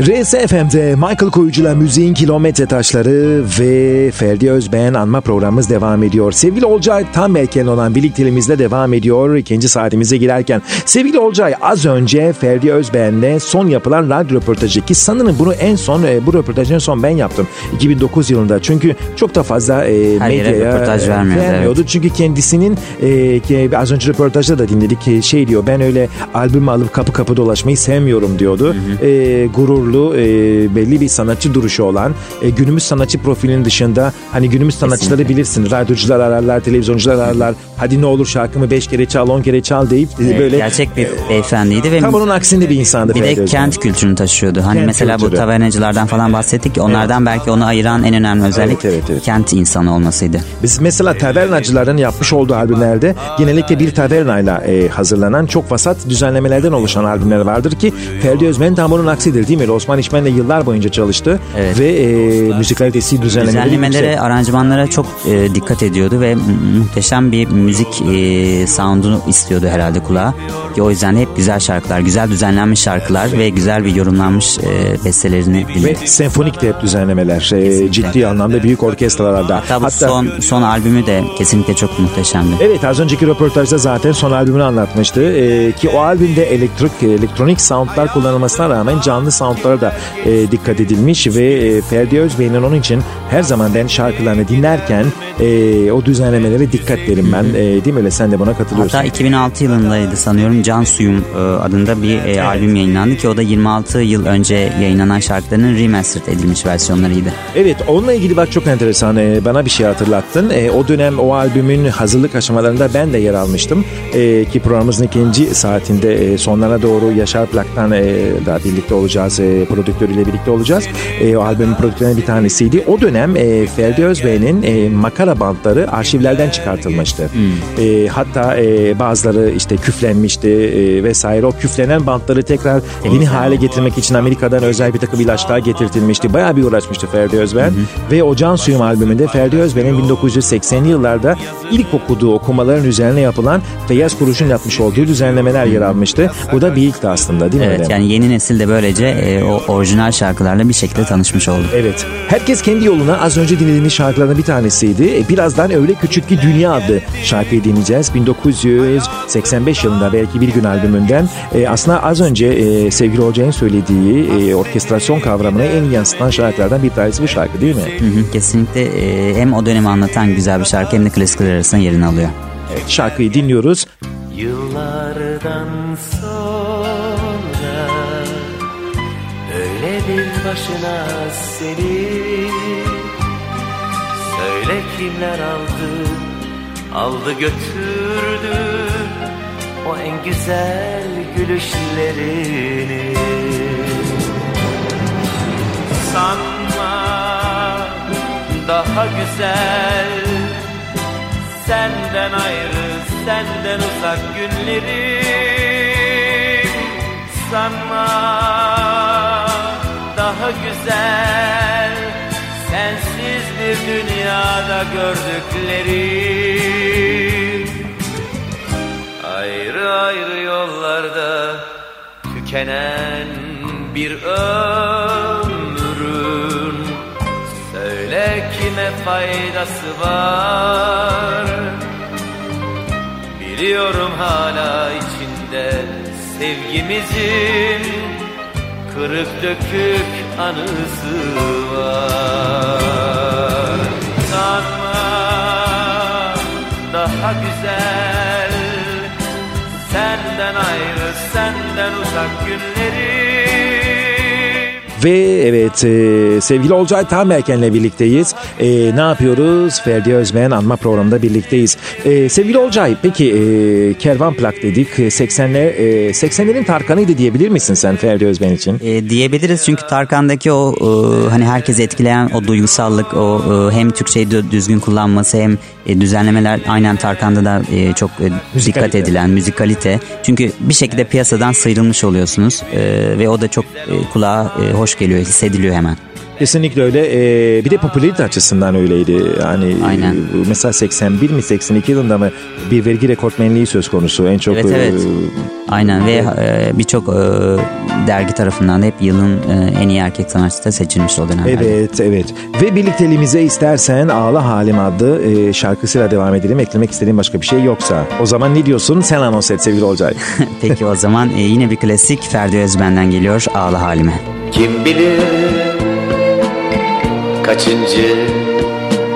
RSFM'de Michael Koyucu'la müziğin kilometre taşları ve Ferdi Özben anma programımız devam ediyor. Sevgili Olcay tam erken olan birlikteliğimizle devam ediyor ikinci saatimize girerken. Sevgili Olcay az önce Ferdi Özben'le son yapılan radyo röportajı ki sanırım bunu en son e, bu röportajı en son ben yaptım 2009 yılında. Çünkü çok da fazla e, Her medyaya röportaj e, vermiyordu, vermiyordu. Çünkü kendisinin e, ki az önce röportajda da dinledik e, şey diyor ben öyle albüm alıp kapı kapı dolaşmayı sevmiyorum diyordu. E, gururlu e, belli bir sanatçı duruşu olan e, günümüz sanatçı profilinin dışında hani günümüz sanatçıları Kesinlikle. bilirsin radyocular ararlar televizyoncular ararlar hadi ne olur şarkımı 5 kere çal 10 kere çal deyip e, Evet, böyle gerçek bir beyefendiydi ve tam onun aksinde bir insandı. bir de kent kültürünü taşıyordu. Hani Kent mesela bu kültürü. tavernacılardan falan bahsettik. Onlardan belki onu ayıran en önemli özellik evet, evet. kent insanı olmasıydı. Biz mesela tavernacıların yapmış olduğu albümlerde genellikle bir tavernayla e, hazırlanan çok vasat düzenlemelerden oluşan albümler vardır ki Ferdi Özmen tam onun aksidir değil mi? Osman İşmen'le yıllar boyunca çalıştı Evet. ve e, müzikalitesi düzenlemeleri Düzenlemelere, yüksek. aranjmanlara çok e, dikkat ediyordu ve mu- muhteşem bir müzik e, sound'unu istiyordu herhalde kulağa. Ki o yüzden hep güzel şarkılar, güzel düzenlenmiş şarkılar ve güzel bir yorumlanmış e, bestelerini Ve dinledik. senfonik de hep düzenlemeler. E, ciddi anlamda büyük orkestralarda. Hatta bu son, son albümü de kesinlikle çok muhteşemdi. Evet az önceki röportajda zaten son albümünü anlatmıştı. Ee, ki o albümde elektrik elektronik soundlar kullanılmasına rağmen canlı soundlara da e, dikkat edilmiş ve e, Ferdi Özbey'in onun için her zaman ben şarkılarını dinlerken e, o düzenlemelere dikkat derim ben. E, değil mi öyle sen de buna katılıyorsun. Hatta 2006 yılındaydı sanıyorum Can Suyum e, adında bir e, albüm yayınlandı ki o da 26 yıl önce yayınlanan şarkılarının remastered edilmiş versiyonlarıydı. Evet onunla ilgili bak çok enteresan Ee, bana bir şey hatırlattın. Ee, o dönem o albümün hazırlık aşamalarında ben de yer almıştım. Ee, ki programımızın ikinci saatinde e, sonlarına doğru Yaşar Plak'tan e, da birlikte olacağız. E, prodüktörüyle birlikte olacağız. E, o albümün prodüktörlerinden bir tanesiydi. O dönem e, Ferdi Özbey'in e, makara bantları arşivlerden çıkartılmıştı. E, hatta e, bazıları işte küflenmişti e, vesaire. O küflenen bantları tekrar yeni hale getirmek için Amerika'dan özel bir takım ilaçlar getirtilmişti. Bayağı bir uğraşmıştı Ferdi Özben. Ve o Can Suyum albümünde Ferdi Özben'in 1980'li yıllarda ilk okuduğu okumaların üzerine yapılan Feyyaz Kuruş'un yapmış olduğu düzenlemeler yer almıştı. Bu da bir ilkti aslında değil mi? Evet öyle? yani yeni nesil de böylece e, o orijinal şarkılarla bir şekilde tanışmış oldu. Evet. Herkes kendi yoluna az önce dinlediğimiz şarkılardan bir tanesiydi. E, Birazdan Öyle Küçük Ki Dünya adlı şarkıyı dinleyeceğiz. 1985 yılında belki bir gün albümünden. E, aslında az önce e, sevgili Hoca'nın söylediği e, orkestrasyon kavramını en iyi yansıtan şarkılardan bir tanesi bu şarkı değil mi? Hı hı, kesinlikle e, hem o dönemi anlatan güzel bir şarkı hem de klasikler arasında yerini alıyor. Evet, şarkıyı dinliyoruz. Yıllardan sonra başına seni. Söyle kimler aldı Aldı götürdü O en güzel gülüşlerini. Sanma daha güzel Senden ayrı, senden uzak günlerim Sanma daha güzel Sensiz bir dünyada gördüklerim Ayrı ayrı yollarda tükenen bir ömrün. Söyle kime faydası var? Biliyorum hala içinde sevgimizin Kırık dökük anısı var. Sanma daha güzel. Senden ayrı, senden uzak günlerim Ve evet e, sevgili Olcay Tamerken'le birlikteyiz. E, ne yapıyoruz? Ferdi Özmen anma programında birlikteyiz. E, sevgili Olcay peki e, Kervan Plak dedik. 80'ler e, 80'lerin Tarkan'ıydı diyebilir misin sen Ferdi Özmen için? E, diyebiliriz çünkü Tarkan'daki o e, hani herkes etkileyen o duygusallık o e, hem Türkçeyi düzgün kullanması hem e, düzenlemeler aynen Tarkan'da da e, çok e, dikkat edilen müzikalite. Çünkü bir şekilde piyasadan sıyrılmış oluyorsunuz e, ve o da çok e, kulağa e, hoş geliyor, hissediliyor hemen. Kesinlikle öyle. Ee, bir de popülerite açısından öyleydi. Yani Aynen. mesela 81 mi 82 yılında mı bir vergi rekortmenliği söz konusu. En çok Evet, evet. e, Aynen ve e, birçok e, dergi tarafından da hep yılın e, en iyi erkek sanatçısı da seçilmişti o dönemlerde. Evet evet ve birlikteliğimize istersen Ağla Halim adlı e, şarkısıyla devam edelim eklemek istediğin başka bir şey yoksa o zaman ne diyorsun sen anons et sevgili Olcay. Peki o zaman e, yine bir klasik Ferdi Özben'den geliyor Ağla Halime. Kim bilir kaçıncı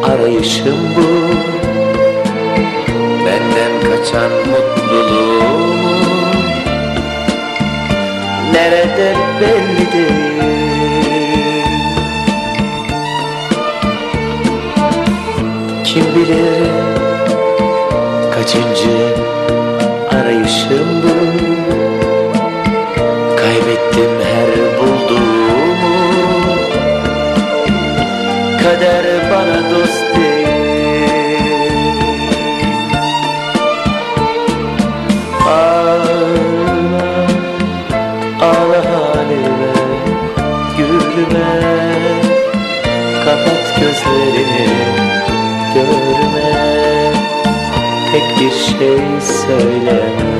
arayışım bu? Benden kaçan mutluluğum Nerede belli değil Kim bilir kaçıncı bir şey söyleme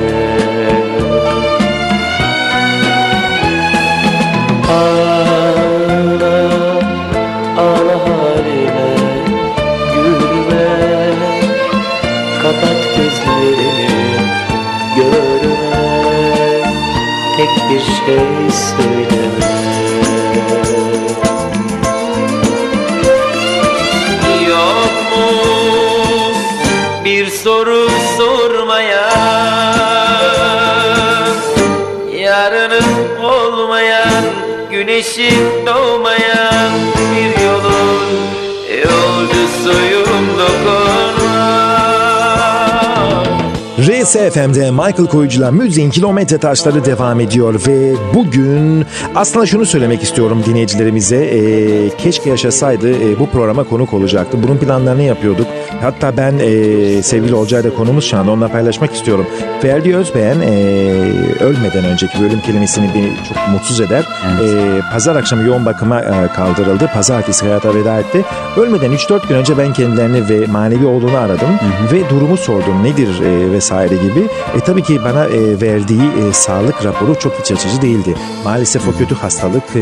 Güneşi doğmayan bir yolun Yolcusuyum dokunma RSFM'de Michael Koyucu'la müziğin kilometre taşları devam ediyor ve bugün aslında şunu söylemek istiyorum dinleyicilerimize e, keşke yaşasaydı e, bu programa konuk olacaktı. Bunun planlarını yapıyorduk. Hatta ben e, sevgili Olcay'la konumuz şu anda onunla paylaşmak istiyorum. Ferdi Özbeğen e, ölmeden önceki bölüm kelimesini beni çok mutsuz eder. Evet. E, pazar akşamı yoğun bakıma e, kaldırıldı. Pazartesi hayata veda etti. Ölmeden 3-4 gün önce ben kendilerini ve manevi oğlunu aradım ve durumu sordum nedir e, vesaire gibi. E tabii ki bana e, verdiği e, sağlık raporu çok iç açıcı değildi. Maalesef o kötü hastalık e,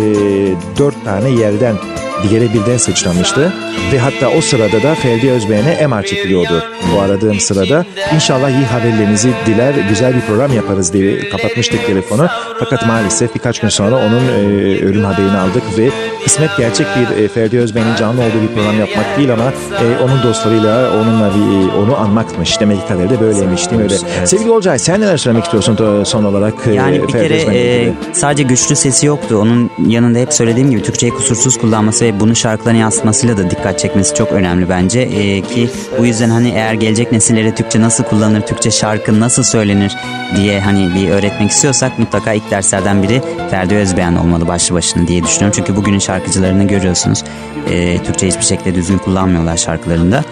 4 tane yerden diğeri birden sıçramıştı ve hatta o sırada da Ferdi Özbeğen'e MR çekiliyordu. Bu aradığım sırada inşallah iyi haberlerinizi diler güzel bir program yaparız diye kapatmıştık telefonu. Fakat maalesef birkaç gün sonra onun e, ölüm haberini aldık ve kısmet gerçek bir e, Ferdi Özbeğen'in canlı olduğu bir program yapmak değil ama e, onun dostlarıyla onunla bir, e, onu anmakmış. Demek ki kaderi de böyleymiş değil mi öyle? Sevgili Olcay sen neler söylemek istiyorsun to- son olarak? e, Yani bir Ferdi kere e, sadece güçlü sesi yoktu. Onun yanında hep söylediğim gibi Türkçeyi kusursuz kullanması ve bunu şarkılarına yansıtmasıyla da dikkat çekmesi çok önemli bence. E, ki bu yüzden hani eğer gelecek nesillere Türkçe nasıl kullanır, Türkçe şarkı nasıl söylenir diye hani bir öğretmek istiyorsak mutlaka ilk derslerden biri Ferdi Özbeğen olmalı başlı başına diye düşünüyorum. Çünkü bugünün şarkıcılarını görüyorsunuz. E, Türkçe hiçbir şekilde düzgün kullanmıyorlar şarkılarında.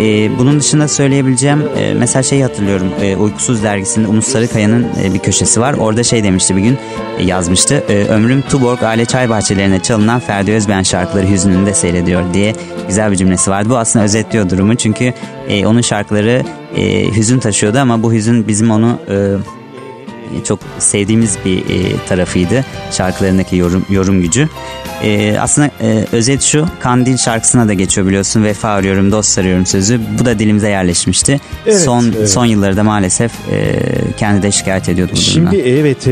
E, bunun dışında söyleyebileceğim e, mesela şeyi hatırlıyorum. E, Uykusuz dergisinde Umut Sarıkaya'nın e, bir köşesi var. Orada şey demişti bir gün e, yazmıştı. E, ömrüm Tuborg aile çay bahçelerine çalınan Ferdi Özbeğen şarkıları hüznünde seyrediyor diye güzel bir cümlesi vardı. Bu aslında özetliyor durumu. Çünkü e, onun şarkıları e, hüzün taşıyordu ama bu hüzün bizim onu e, çok sevdiğimiz bir e, tarafıydı şarkılarındaki yorum yorum gücü. E, aslında e, özet şu Kandil şarkısına da geçiyor biliyorsun vefa arıyorum dost arıyorum sözü bu da dilimize yerleşmişti. Evet, son evet. son yıllarda maalesef e, kendi de şikayet ediyordu bu durumdan. Şimdi evet e,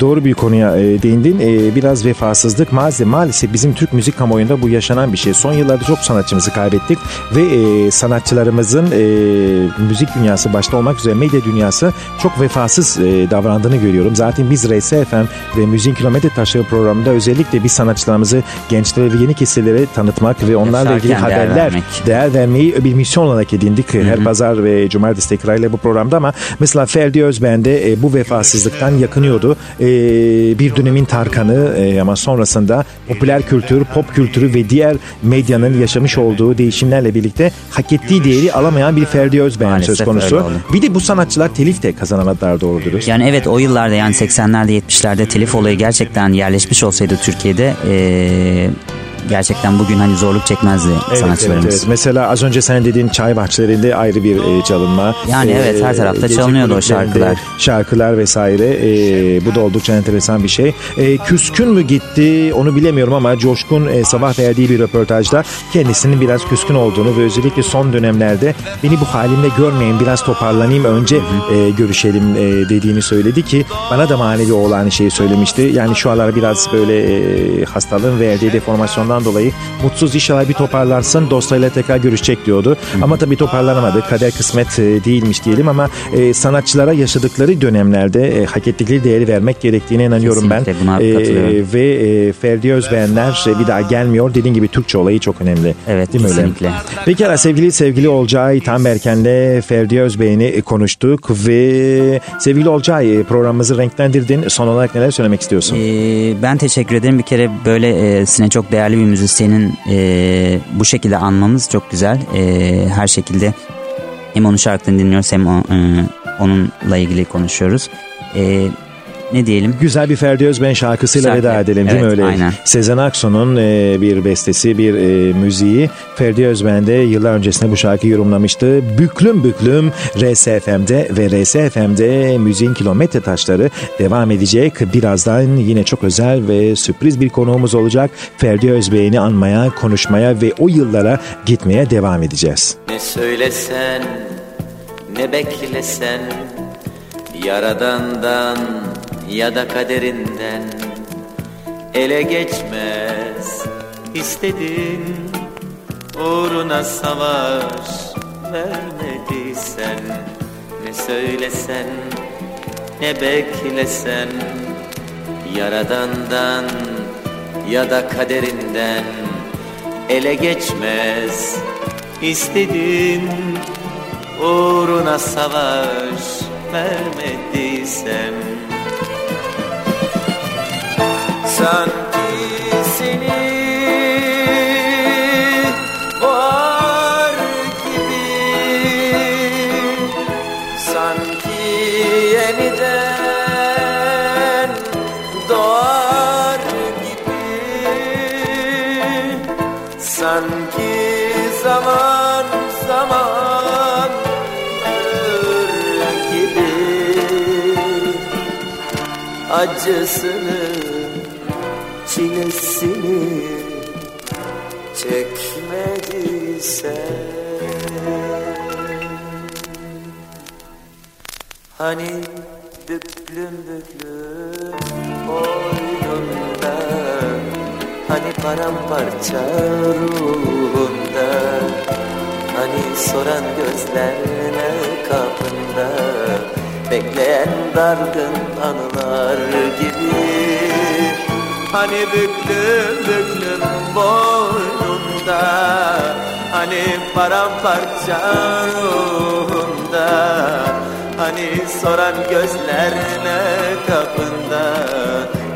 doğru bir konuya e, değindin. E, biraz vefasızlık maalesef, maalesef bizim Türk müzik kamuoyunda bu yaşanan bir şey. Son yıllarda çok sanatçımızı kaybettik ve e, sanatçılarımızın e, müzik dünyası başta olmak üzere medya dünyası çok vefasız e, davrandı kazandığını görüyorum. Zaten biz RSFM ve Müziğin Kilometre Taşları programında özellikle biz sanatçılarımızı gençlere ve yeni kitlelere tanıtmak ve onlarla ilgili Yaşarken değer haberler, vermek. değer vermeyi bir misyon olarak edindik. Her pazar ve cumartesi tekrarıyla bu programda ama mesela Ferdi Özben de e, bu vefasızlıktan yakınıyordu. E, bir dönemin Tarkan'ı e, ama sonrasında popüler kültür, pop kültürü ve diğer medyanın yaşamış olduğu değişimlerle birlikte hak ettiği değeri alamayan bir Ferdi Özben Maalesef söz konusu. Bir de bu sanatçılar telif de kazanamadılar doğru dürüst. Yani evet o yıllarda yani 80'lerde 70'lerde telif olayı gerçekten yerleşmiş olsaydı Türkiye'de eee, gerçekten bugün hani zorluk çekmezdi Evet, evet, sanatçılarımız. evet. Mesela az önce sen dediğin çay bahçelerinde ayrı bir e, çalınma. Yani evet, her tarafta çalınıyordu o şarkılar. Şarkılar vesaire. E, bu da oldukça enteresan bir şey. E, küskün mü gitti onu bilemiyorum ama Coşkun e, sabah verdiği bir röportajda kendisinin biraz küskün olduğunu ve özellikle son dönemlerde beni bu halimle görmeyin biraz toparlanayım önce e, görüşelim e, dediğini söyledi ki bana da manevi o aynı şeyi söylemişti. Yani şu aralar biraz böyle e, hastalığın verdiği deformasyondan dolayı mutsuz inşallah bir toparlansın dostlarıyla tekrar görüşecek diyordu. Ama tabii toparlanamadı. Kader kısmet e, değilmiş diyelim ama e, sanatçılara yaşadıkları dönemlerde e, hak ettikleri değeri vermek gerektiğine inanıyorum ben. Kesinlikle, buna katılıyorum. ve e, Ferdi Özbeğenler e, bir daha gelmiyor. Dediğin gibi Türkçe olayı çok önemli. Evet, Değil mi öyle? kesinlikle. Pekala sevgili sevgili Olcay Tam Berken'le Ferdi Özbey'ini e, konuştuk ve sevgili Olcay e, programımızı renklendirdin. Son olarak neler söylemek istiyorsun? Ee, ben teşekkür ederim. Bir kere böylesine çok değerli bir müzisyenin e, bu şekilde anmamız çok güzel. E, her şekilde hem onun şarkılarını dinliyoruz hem o- e, onunla ilgili konuşuyoruz. E, ne diyelim? Güzel bir Ferdi Özben şarkısıyla Şarkı. veda edelim değil mi Evet, öyle? aynen. Sezen Aksu'nun e, bir bestesi, bir e, müziği. Ferdi Özben de yıllar öncesinde bu şarkıyı yorumlamıştı. Büklüm büklüm RSFM'de ve RSFM'de müziğin kilometre taşları devam edecek. Birazdan yine çok özel ve sürpriz bir konuğumuz olacak. Ferdi Özbey'ini anmaya, konuşmaya ve o yıllara gitmeye devam edeceğiz. Ne söylesen ne beklesen Yaradandan ya da kaderinden. Ele geçmez. İstedin Uğruna savaş vermediysen. Ne söylesen ne beklesen. Yaradandan ya da kaderinden. Ele geçmez. İstedin uğruna savaş vermediysem sanki seni boğar gibi. Sanki yeniden doğar gibi. Sanki zaman zaman ölür gibi. Acısını çilesini çekmediysen Hani büklüm büklüm boynunda Hani paramparça ruhunda Hani soran gözlerine kapında Bekleyen dargın anılar gibi. Hani büklüm büklüm boynunda Hani paramparça ruhunda Hani soran gözlerine kapında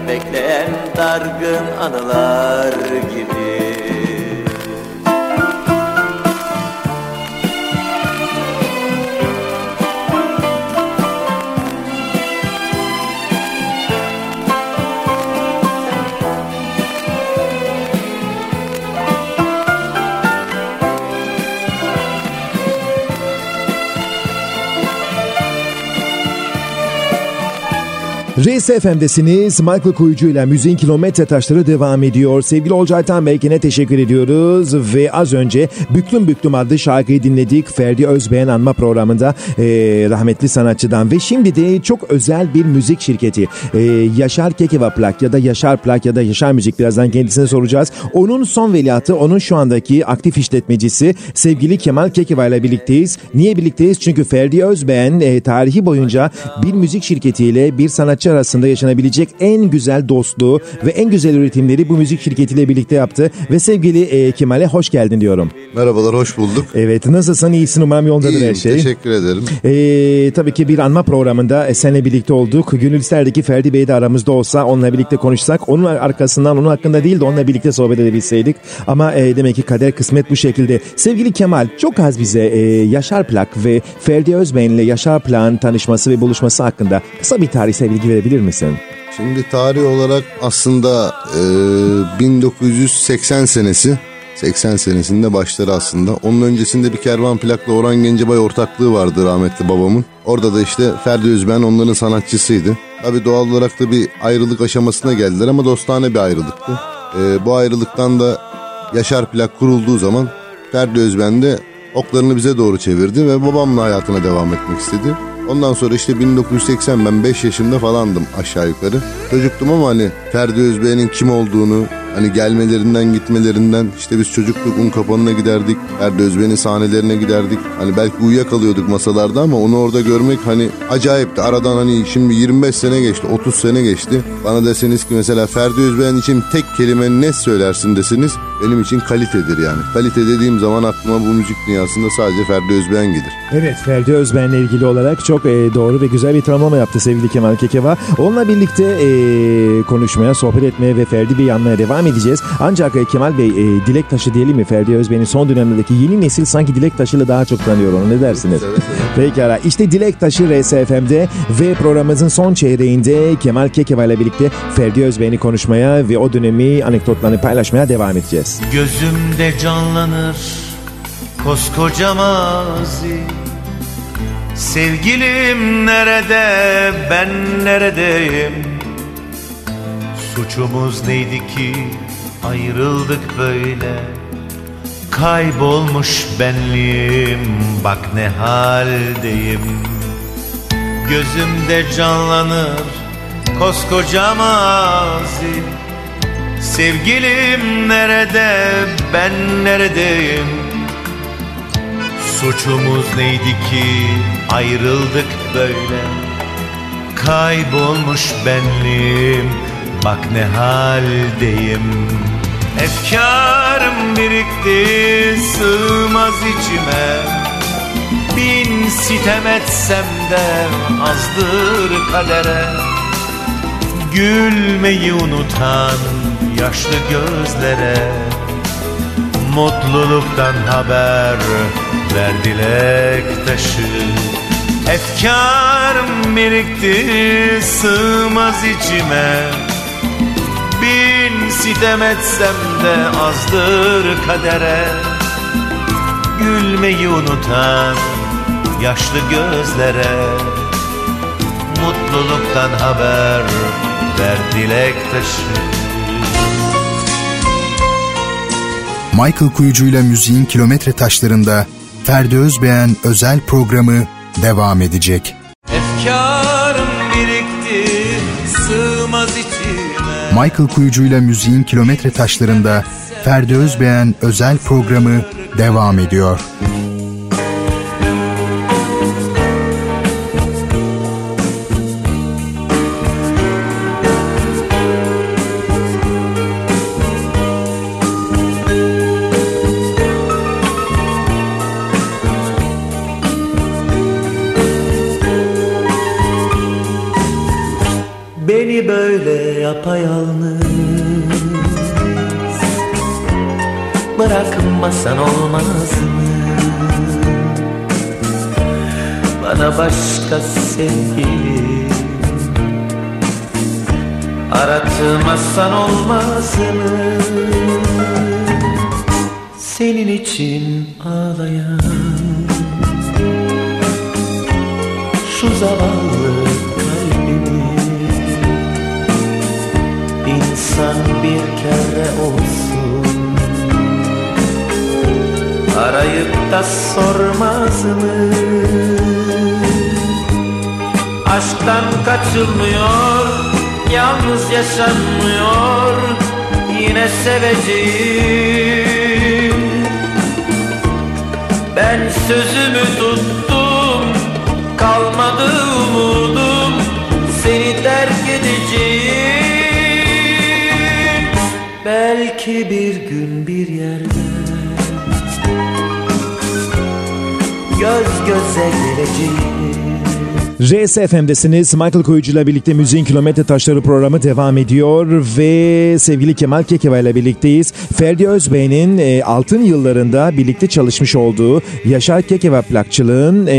Bekleyen dargın anılar gibi Reis FM'desiniz. Michael Kuyucu ile Müziğin Kilometre Taşları devam ediyor. Sevgili Olcay Tanbeykin'e teşekkür ediyoruz. Ve az önce Büklüm Büklüm adlı şarkıyı dinledik. Ferdi Özbeğen anma programında e, rahmetli sanatçıdan. Ve şimdi de çok özel bir müzik şirketi. E, Yaşar Kekeva Plak ya da Yaşar Plak ya da Yaşar Müzik birazdan kendisine soracağız. Onun son veliahtı, onun şu andaki aktif işletmecisi sevgili Kemal Kekeva ile birlikteyiz. Niye birlikteyiz? Çünkü Ferdi Özbeğen e, tarihi boyunca bir müzik şirketiyle bir sanatçı arasında yaşanabilecek en güzel dostluğu ve en güzel üretimleri bu müzik şirketiyle birlikte yaptı. Ve sevgili e, Kemal'e hoş geldin diyorum. Merhabalar, hoş bulduk. Evet, nasılsın? İyisin umarım yolundadır İyiyim, her şey. teşekkür ederim. Ee, tabii ki bir anma programında e, seninle birlikte olduk. Gönül isterdi ki Ferdi Bey de aramızda olsa onunla birlikte konuşsak. Onun arkasından onun hakkında değil de onunla birlikte sohbet edebilseydik. Ama e, demek ki kader kısmet bu şekilde. Sevgili Kemal çok az bize e, Yaşar Plak ve Ferdi Özbey'in ile Yaşar Plak'ın tanışması ve buluşması hakkında kısa bir tarihsel bilgi verebilir misin? Şimdi tarih olarak aslında e, 1980 senesi 80 senesinde başları aslında. Onun öncesinde bir kervan plakla Orhan Gencebay ortaklığı vardı rahmetli babamın. Orada da işte Ferdi Özben onların sanatçısıydı. Tabi doğal olarak da bir ayrılık aşamasına geldiler ama dostane bir ayrılıktı. E, bu ayrılıktan da Yaşar Plak kurulduğu zaman Ferdi Özben de oklarını bize doğru çevirdi ve babamla hayatına devam etmek istedi. Ondan sonra işte 1980 ben 5 yaşımda falandım aşağı yukarı. Çocuktum ama hani Ferdi Özbey'in kim olduğunu hani gelmelerinden gitmelerinden işte biz çocukluk un kapanına giderdik. Ferdi Özbey'in sahnelerine giderdik. Hani belki uyuyakalıyorduk masalarda ama onu orada görmek hani acayipti. Aradan hani şimdi 25 sene geçti 30 sene geçti. Bana deseniz ki mesela Ferdi Özbey'in için tek kelime ne söylersin desiniz benim için kalitedir yani. Kalite dediğim zaman aklıma bu müzik dünyasında sadece Ferdi Özbeğen gelir. Evet Ferdi Özben'le ilgili olarak çok e, doğru ve güzel bir tanımlama yaptı sevgili Kemal Kekeva. Onunla birlikte e, konuşmaya, sohbet etmeye ve Ferdi Bey'i anmaya devam edeceğiz. Ancak e, Kemal Bey e, dilek taşı diyelim mi Ferdi Özben'in son dönemlerdeki yeni nesil sanki dilek taşıyla daha çok tanıyor onu ne dersiniz? Pekala işte dilek taşı RSFM'de ve programımızın son çeyreğinde Kemal Kekeva ile birlikte Ferdi Özben'i konuşmaya ve o dönemi anekdotlarını paylaşmaya devam edeceğiz. Gözümde canlanır koskoca mazi Sevgilim nerede ben neredeyim Suçumuz neydi ki ayrıldık böyle? Kaybolmuş benliğim bak ne haldeyim. Gözümde canlanır koskoca mazi. Sevgilim nerede ben neredeyim? Suçumuz neydi ki ayrıldık böyle? Kaybolmuş benliğim bak ne haldeyim. Efkarım birikti sığmaz içime. Bin sitem etsem de azdır kadere. Gülmeyi unutan yaşlı gözlere. Mutluluktan haber ver dilek taşı. Efkarım birikti sığmaz içime sitem etsem de azdır kadere. Gülmeyi unutan yaşlı gözlere. Mutluluktan haber ver dilek taşı. Michael Kuyucu ile müziğin kilometre taşlarında Ferdi Özbeğen özel programı devam edecek. Efkarım birikti sığmaz içime Michael Kuyucu ile müziğin kilometre taşlarında Ferdi Özbeğen özel programı devam ediyor. alsan olmasını Senin için ağlayan. Şu zavallı kalbimi İnsan bir kere olsun. Arayıp da sormaz mı? Aşktan kaçılmıyor Yalnız yaşanmıyor seveceğim. Ben sözümü tuttum, kalmadı umudum Seni terk edeceğim. Belki bir gün bir yerde Göz göze geleceğiz RSFM'desiniz. Michael Koyucu ile birlikte Müziğin Kilometre Taşları programı devam ediyor ve sevgili Kemal Kekeva ile birlikteyiz. Ferdi Özbey'in e, altın yıllarında birlikte çalışmış olduğu Yaşar Kekeva plakçılığın e,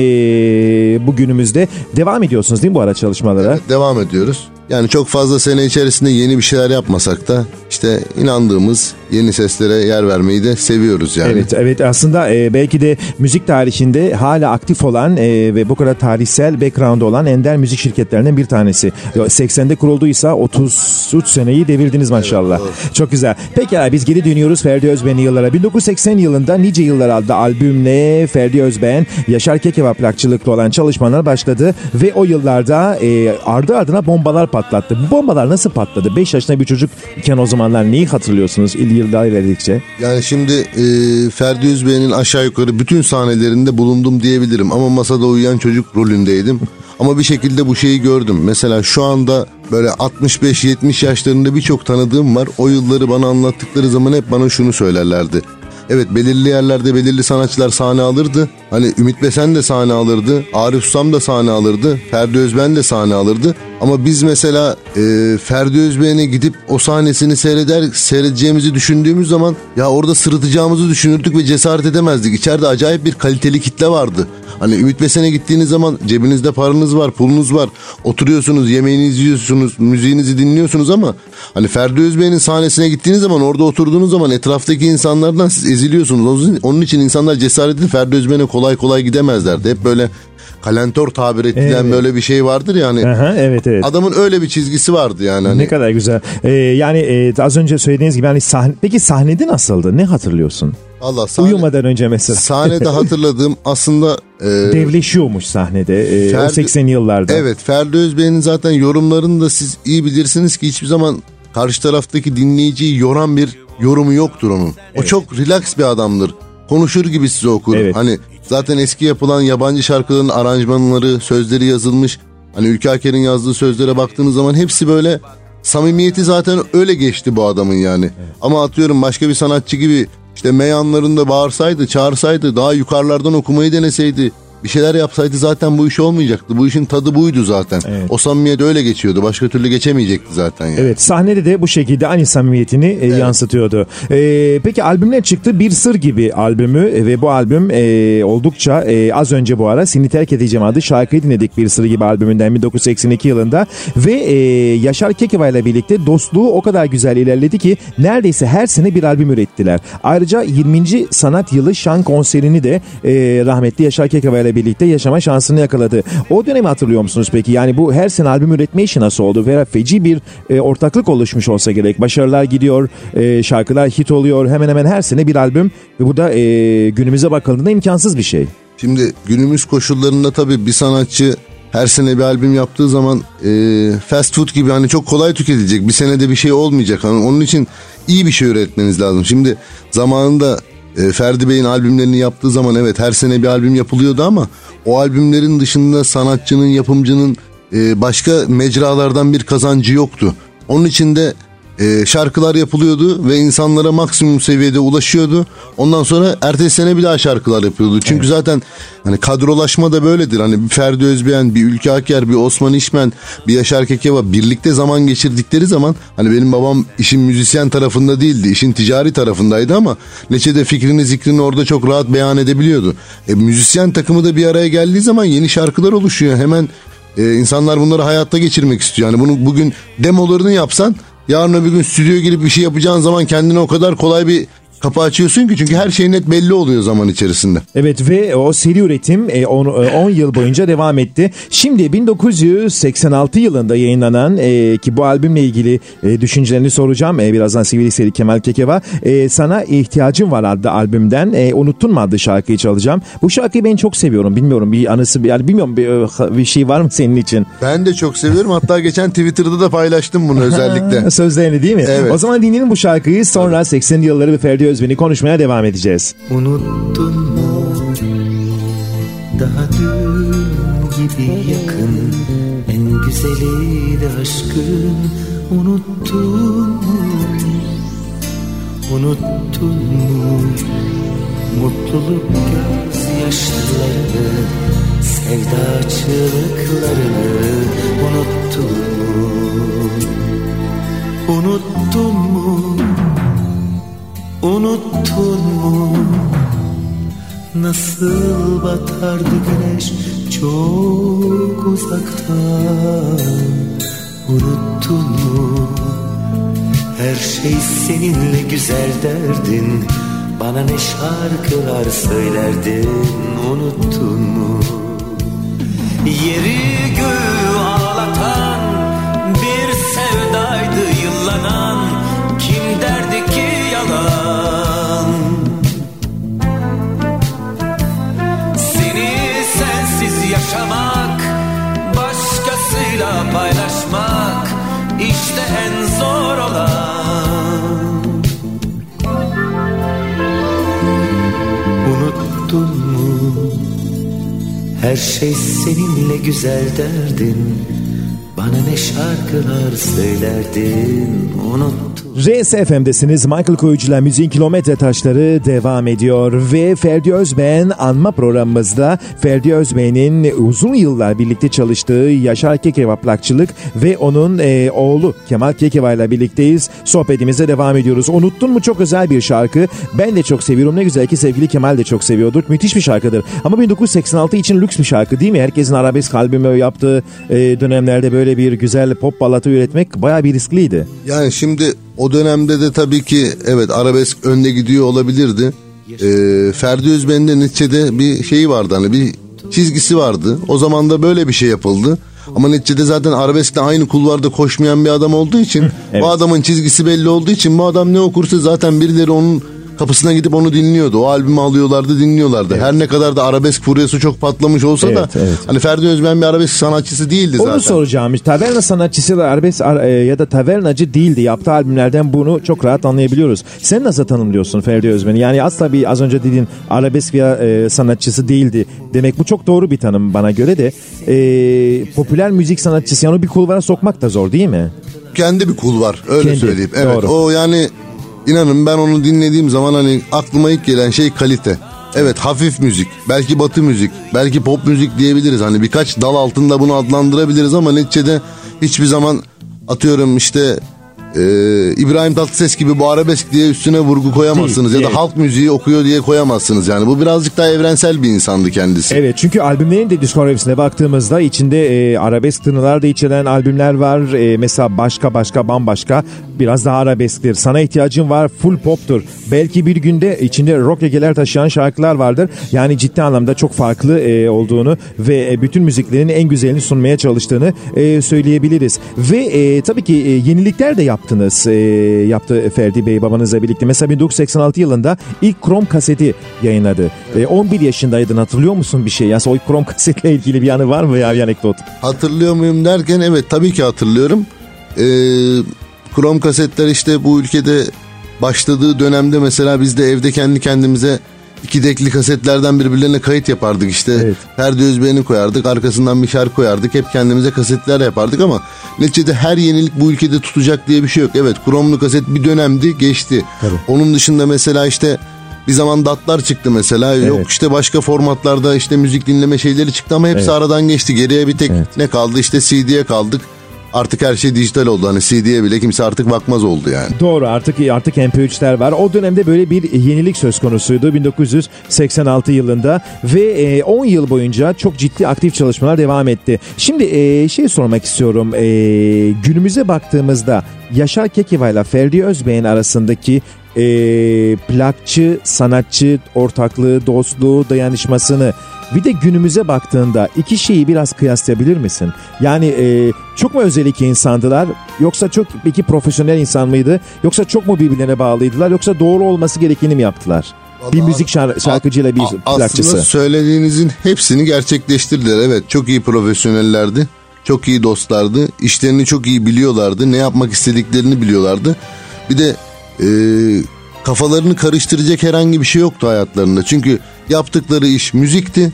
bugünümüzde devam ediyorsunuz değil mi bu ara çalışmalara? Evet, devam ediyoruz. Yani çok fazla sene içerisinde yeni bir şeyler yapmasak da işte inandığımız yeni seslere yer vermeyi de seviyoruz yani. Evet, evet aslında e, belki de müzik tarihinde hala aktif olan e, ve bu kadar tarihsel background olan ender müzik şirketlerinden bir tanesi. 80'de kurulduysa 33 seneyi devirdiniz maşallah. Çok güzel. Peki biz geri dönüyoruz Ferdi Özben'in yıllara. 1980 yılında Nice Yıllar adlı albümle Ferdi Özben, Yaşar Kekeva plakçılıklı olan çalışmalar başladı ve o yıllarda e, ardı ardına bombalar patlattı. Bu bombalar nasıl patladı? 5 yaşında bir çocuk iken o zamanlar neyi hatırlıyorsunuz yıllar ilerledikçe? Yani şimdi e, Ferdi Özbey'in aşağı yukarı bütün sahnelerinde bulundum diyebilirim. Ama masada uyuyan çocuk rolündeydim. Ama bir şekilde bu şeyi gördüm. Mesela şu anda böyle 65-70 yaşlarında birçok tanıdığım var. O yılları bana anlattıkları zaman hep bana şunu söylerlerdi. Evet belirli yerlerde belirli sanatçılar sahne alırdı. Hani Ümit Besen de sahne alırdı. Arif Susam da sahne alırdı. Ferdi Özben de sahne alırdı. Ama biz mesela e, Ferdi Özben'e gidip o sahnesini seyreder seyredeceğimizi düşündüğümüz zaman ya orada sırıtacağımızı düşünürdük ve cesaret edemezdik. İçeride acayip bir kaliteli kitle vardı. Hani Ümit Besen'e gittiğiniz zaman cebinizde paranız var, pulunuz var. Oturuyorsunuz, yemeğinizi yiyorsunuz, müziğinizi dinliyorsunuz ama hani Ferdi Özbey'in sahnesine gittiğiniz zaman orada oturduğunuz zaman etraftaki insanlardan siz eziliyorsunuz. Onun için insanlar cesaret edip Ferdi Özben'e kolay kolay gidemezlerdi. Hep böyle kalentor tabir edilen evet. böyle bir şey vardır yani. Aha, evet evet. Adamın öyle bir çizgisi vardı yani. Hani. Ne kadar güzel. Ee, yani e, az önce söylediğiniz gibi hani sahne, peki sahnede nasıldı? Ne hatırlıyorsun? Allah sahne, Uyumadan önce mesela. Sahnede hatırladığım aslında... E, Devleşiyormuş sahnede e, Ferdi, o 80 yıllarda. Evet Ferdi Özbey'in zaten yorumlarını da siz iyi bilirsiniz ki hiçbir zaman karşı taraftaki dinleyiciyi yoran bir yorumu yoktur onun. Evet. O çok relax bir adamdır. Konuşur gibi size okur. Evet. Hani zaten eski yapılan yabancı şarkıların aranjmanları, sözleri yazılmış. Hani Ülke Aker'in yazdığı sözlere baktığınız zaman hepsi böyle samimiyeti zaten öyle geçti bu adamın yani. Evet. Ama atıyorum başka bir sanatçı gibi işte meyanlarında bağırsaydı, çağırsaydı, daha yukarılardan okumayı deneseydi, bir şeyler yapsaydı zaten bu iş olmayacaktı. Bu işin tadı buydu zaten. Evet. O samimiyet öyle geçiyordu. Başka türlü geçemeyecekti zaten. Yani. Evet sahnede de bu şekilde aynı samimiyetini e, evet. yansıtıyordu. Ee, peki albümler çıktı. Bir Sır gibi albümü ve bu albüm e, oldukça e, az önce bu ara Seni Terk Edeceğim adlı şarkıyı dinledik Bir Sır gibi albümünden 1982 yılında ve e, Yaşar Kekeva ile birlikte dostluğu o kadar güzel ilerledi ki neredeyse her sene bir albüm ürettiler. Ayrıca 20. sanat yılı şan konserini de e, rahmetli Yaşar Kekeva ile birlikte yaşama şansını yakaladı. O dönemi hatırlıyor musunuz peki? Yani bu her sene albüm üretme işi nasıl oldu? Veya feci bir e, ortaklık oluşmuş olsa gerek. Başarılar gidiyor, e, şarkılar hit oluyor. Hemen hemen her sene bir albüm ve bu da e, günümüze bakıldığında imkansız bir şey. Şimdi günümüz koşullarında tabii bir sanatçı her sene bir albüm yaptığı zaman e, fast food gibi hani çok kolay tüketilecek. Bir senede bir şey olmayacak. Hani onun için iyi bir şey üretmeniz lazım. Şimdi zamanında e, Ferdi Bey'in albümlerini yaptığı zaman evet her sene bir albüm yapılıyordu ama o albümlerin dışında sanatçının, yapımcının e, başka mecralardan bir kazancı yoktu. Onun için de e, şarkılar yapılıyordu ve insanlara maksimum seviyede ulaşıyordu. Ondan sonra ertesi sene bir daha şarkılar yapıyordu. Çünkü evet. zaten hani kadrolaşma da böyledir. Hani bir Ferdi Özbeğen, bir Ülke Aker, bir Osman İşmen, bir Yaşar Kekeva birlikte zaman geçirdikleri zaman hani benim babam işin müzisyen tarafında değildi. işin ticari tarafındaydı ama neçede fikrini zikrini orada çok rahat beyan edebiliyordu. E, müzisyen takımı da bir araya geldiği zaman yeni şarkılar oluşuyor. Hemen e, insanlar bunları hayatta geçirmek istiyor. Yani bunu bugün demolarını yapsan yarın öbür gün stüdyoya girip bir şey yapacağın zaman kendine o kadar kolay bir kapı açıyorsun ki çünkü her şey net belli oluyor zaman içerisinde. Evet ve o seri üretim 10 yıl boyunca devam etti. Şimdi 1986 yılında yayınlanan e, ki bu albümle ilgili e, düşüncelerini soracağım. E, birazdan Sivri Seri Kemal Kekeva. E, Sana ihtiyacım var adlı albümden. E, Unuttun mu adlı şarkıyı çalacağım. Bu şarkıyı ben çok seviyorum. Bilmiyorum bir anısı yani bilmiyorum bir, bir şey var mı senin için? Ben de çok seviyorum. Hatta geçen Twitter'da da paylaştım bunu özellikle. Sözlerini değil mi? Evet. O zaman dinleyelim bu şarkıyı. Sonra 80'li yılları ve Ferdi Özben'i konuşmaya devam edeceğiz. Unuttun mu? Daha dün gibi yakın. En güzeli aşkın. Unuttun mu? Unuttun mu? Mutluluk gözyaşlarını Sevdaçılıklarını Unuttun mu? Unuttun Unuttun mu? Nasıl batardı güneş? Çok uzaktan Unuttun mu? Her şey seninle güzel derdin. Bana ne şarkılar söylerdin? Unuttun mu? Yeri göğü Unuttun mu? Her şey seninle güzel derdin. Bana ne şarkılar söylerdin? Unuttun RSFM'desiniz. Michael Koyucu'la Müziğin Kilometre Taşları devam ediyor. Ve Ferdi Özben anma programımızda Ferdi Özben'in uzun yıllar birlikte çalıştığı Yaşar Kekeva plakçılık ve onun e, oğlu Kemal Kekeva ile birlikteyiz. Sohbetimize devam ediyoruz. Unuttun mu çok özel bir şarkı. Ben de çok seviyorum. Ne güzel ki sevgili Kemal de çok seviyordur. Müthiş bir şarkıdır. Ama 1986 için lüks bir şarkı değil mi? Herkesin arabesk albümü yaptığı e, dönemlerde böyle bir güzel pop balatı üretmek bayağı bir riskliydi. Yani şimdi o dönemde de tabii ki evet arabesk önde gidiyor olabilirdi. Ee, Ferdi Özben'in de neticede bir şeyi vardı hani bir çizgisi vardı. O zaman da böyle bir şey yapıldı. Ama neticede zaten arabeskle aynı kulvarda koşmayan bir adam olduğu için Evet. bu adamın çizgisi belli olduğu için bu adam ne okursa zaten birileri onun kapısına gidip onu dinliyordu. O albümü alıyorlardı dinliyorlardı. Her ne kadar da arabesk furyası çok patlamış olsa da Evet, evet. hani Ferdi Özben bir arabesk sanatçısı değildi Onu zaten. soracağım. Taverna sanatçısı da arabesk ar- e, ya da tavernacı değildi. Yaptığı albümlerden bunu çok rahat anlayabiliyoruz. Sen nasıl tanımlıyorsun Ferdi Özben'i? Yani asla bir az önce dediğin arabesk ya e, sanatçısı değildi. Demek bu çok doğru bir tanım bana göre de. E, popüler müzik sanatçısı yani onu bir kulvara sokmak da zor değil mi? kendi bir kul var öyle Kendi, söyleyeyim. Evet doğru. o yani inanın ben onu dinlediğim zaman hani aklıma ilk gelen şey kalite. Evet hafif müzik, belki batı müzik, belki pop müzik diyebiliriz. Hani birkaç dal altında bunu adlandırabiliriz ama neticede hiçbir zaman atıyorum işte e, İbrahim Tatlıses gibi bu arabesk diye üstüne vurgu koyamazsınız. Değil, ya da evet. halk müziği okuyor diye koyamazsınız. Yani bu birazcık daha evrensel bir insandı kendisi. Evet çünkü albümlerin de diskografisine baktığımızda içinde e, arabesk tınılar da içeren albümler var. E, mesela başka başka bambaşka biraz daha arabesktir. Sana ihtiyacım var full poptur. Belki bir günde içinde rock egeler taşıyan şarkılar vardır. Yani ciddi anlamda çok farklı e, olduğunu ve e, bütün müziklerin en güzelini sunmaya çalıştığını e, söyleyebiliriz. Ve e, tabii ki e, yenilikler de yaptınız. E, yaptı Ferdi Bey babanızla birlikte. Mesela 1986 yılında ilk krom kaseti yayınladı. E, 11 yaşındaydın hatırlıyor musun bir şey? Yani o krom kasetle ilgili bir anı var mı ya bir anekdot? Hatırlıyor muyum derken evet tabii ki hatırlıyorum. Ee, krom kasetler işte bu ülkede başladığı dönemde mesela biz de evde kendi kendimize iki dekli kasetlerden birbirlerine kayıt yapardık işte. Evet. Ferdi Özben'i koyardık arkasından bir şarkı koyardık hep kendimize kasetler yapardık ama neticede her yenilik bu ülkede tutacak diye bir şey yok. Evet kromlu kaset bir dönemdi geçti. Tabii. Onun dışında mesela işte bir zaman datlar çıktı mesela. Yok Evet. işte başka formatlarda işte müzik dinleme şeyleri çıktı ama hepsi Evet. aradan geçti. Geriye bir tek Evet. ne kaldı işte CD'ye kaldık. Artık her şey dijital oldu. Hani CD'ye bile kimse artık bakmaz oldu yani. Doğru artık artık MP3'ler var. O dönemde böyle bir yenilik söz konusuydu 1986 yılında ve e, 10 yıl boyunca çok ciddi aktif çalışmalar devam etti. Şimdi e, şey sormak istiyorum. E, günümüze baktığımızda Yaşar Kekeva ile Ferdi Özbey'in arasındaki e, plakçı sanatçı ortaklığı, dostluğu, dayanışmasını bir de günümüze baktığında iki şeyi biraz kıyaslayabilir misin? Yani e, çok mu özel iki insandılar yoksa çok iki profesyonel insan mıydı yoksa çok mu birbirlerine bağlıydılar yoksa doğru olması gerekeni mi yaptılar? bir müzik şar- şarkıcıyla bir A- plakçısı. Aslında söylediğinizin hepsini gerçekleştirdiler. Evet çok iyi profesyonellerdi. Çok iyi dostlardı. İşlerini çok iyi biliyorlardı. Ne yapmak istediklerini biliyorlardı. Bir de e, kafalarını karıştıracak herhangi bir şey yoktu hayatlarında. Çünkü yaptıkları iş müzikti.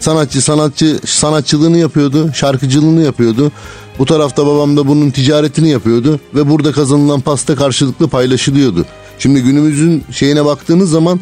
Sanatçı sanatçı sanatçılığını yapıyordu, şarkıcılığını yapıyordu. Bu tarafta babam da bunun ticaretini yapıyordu ve burada kazanılan pasta karşılıklı paylaşılıyordu. Şimdi günümüzün şeyine baktığınız zaman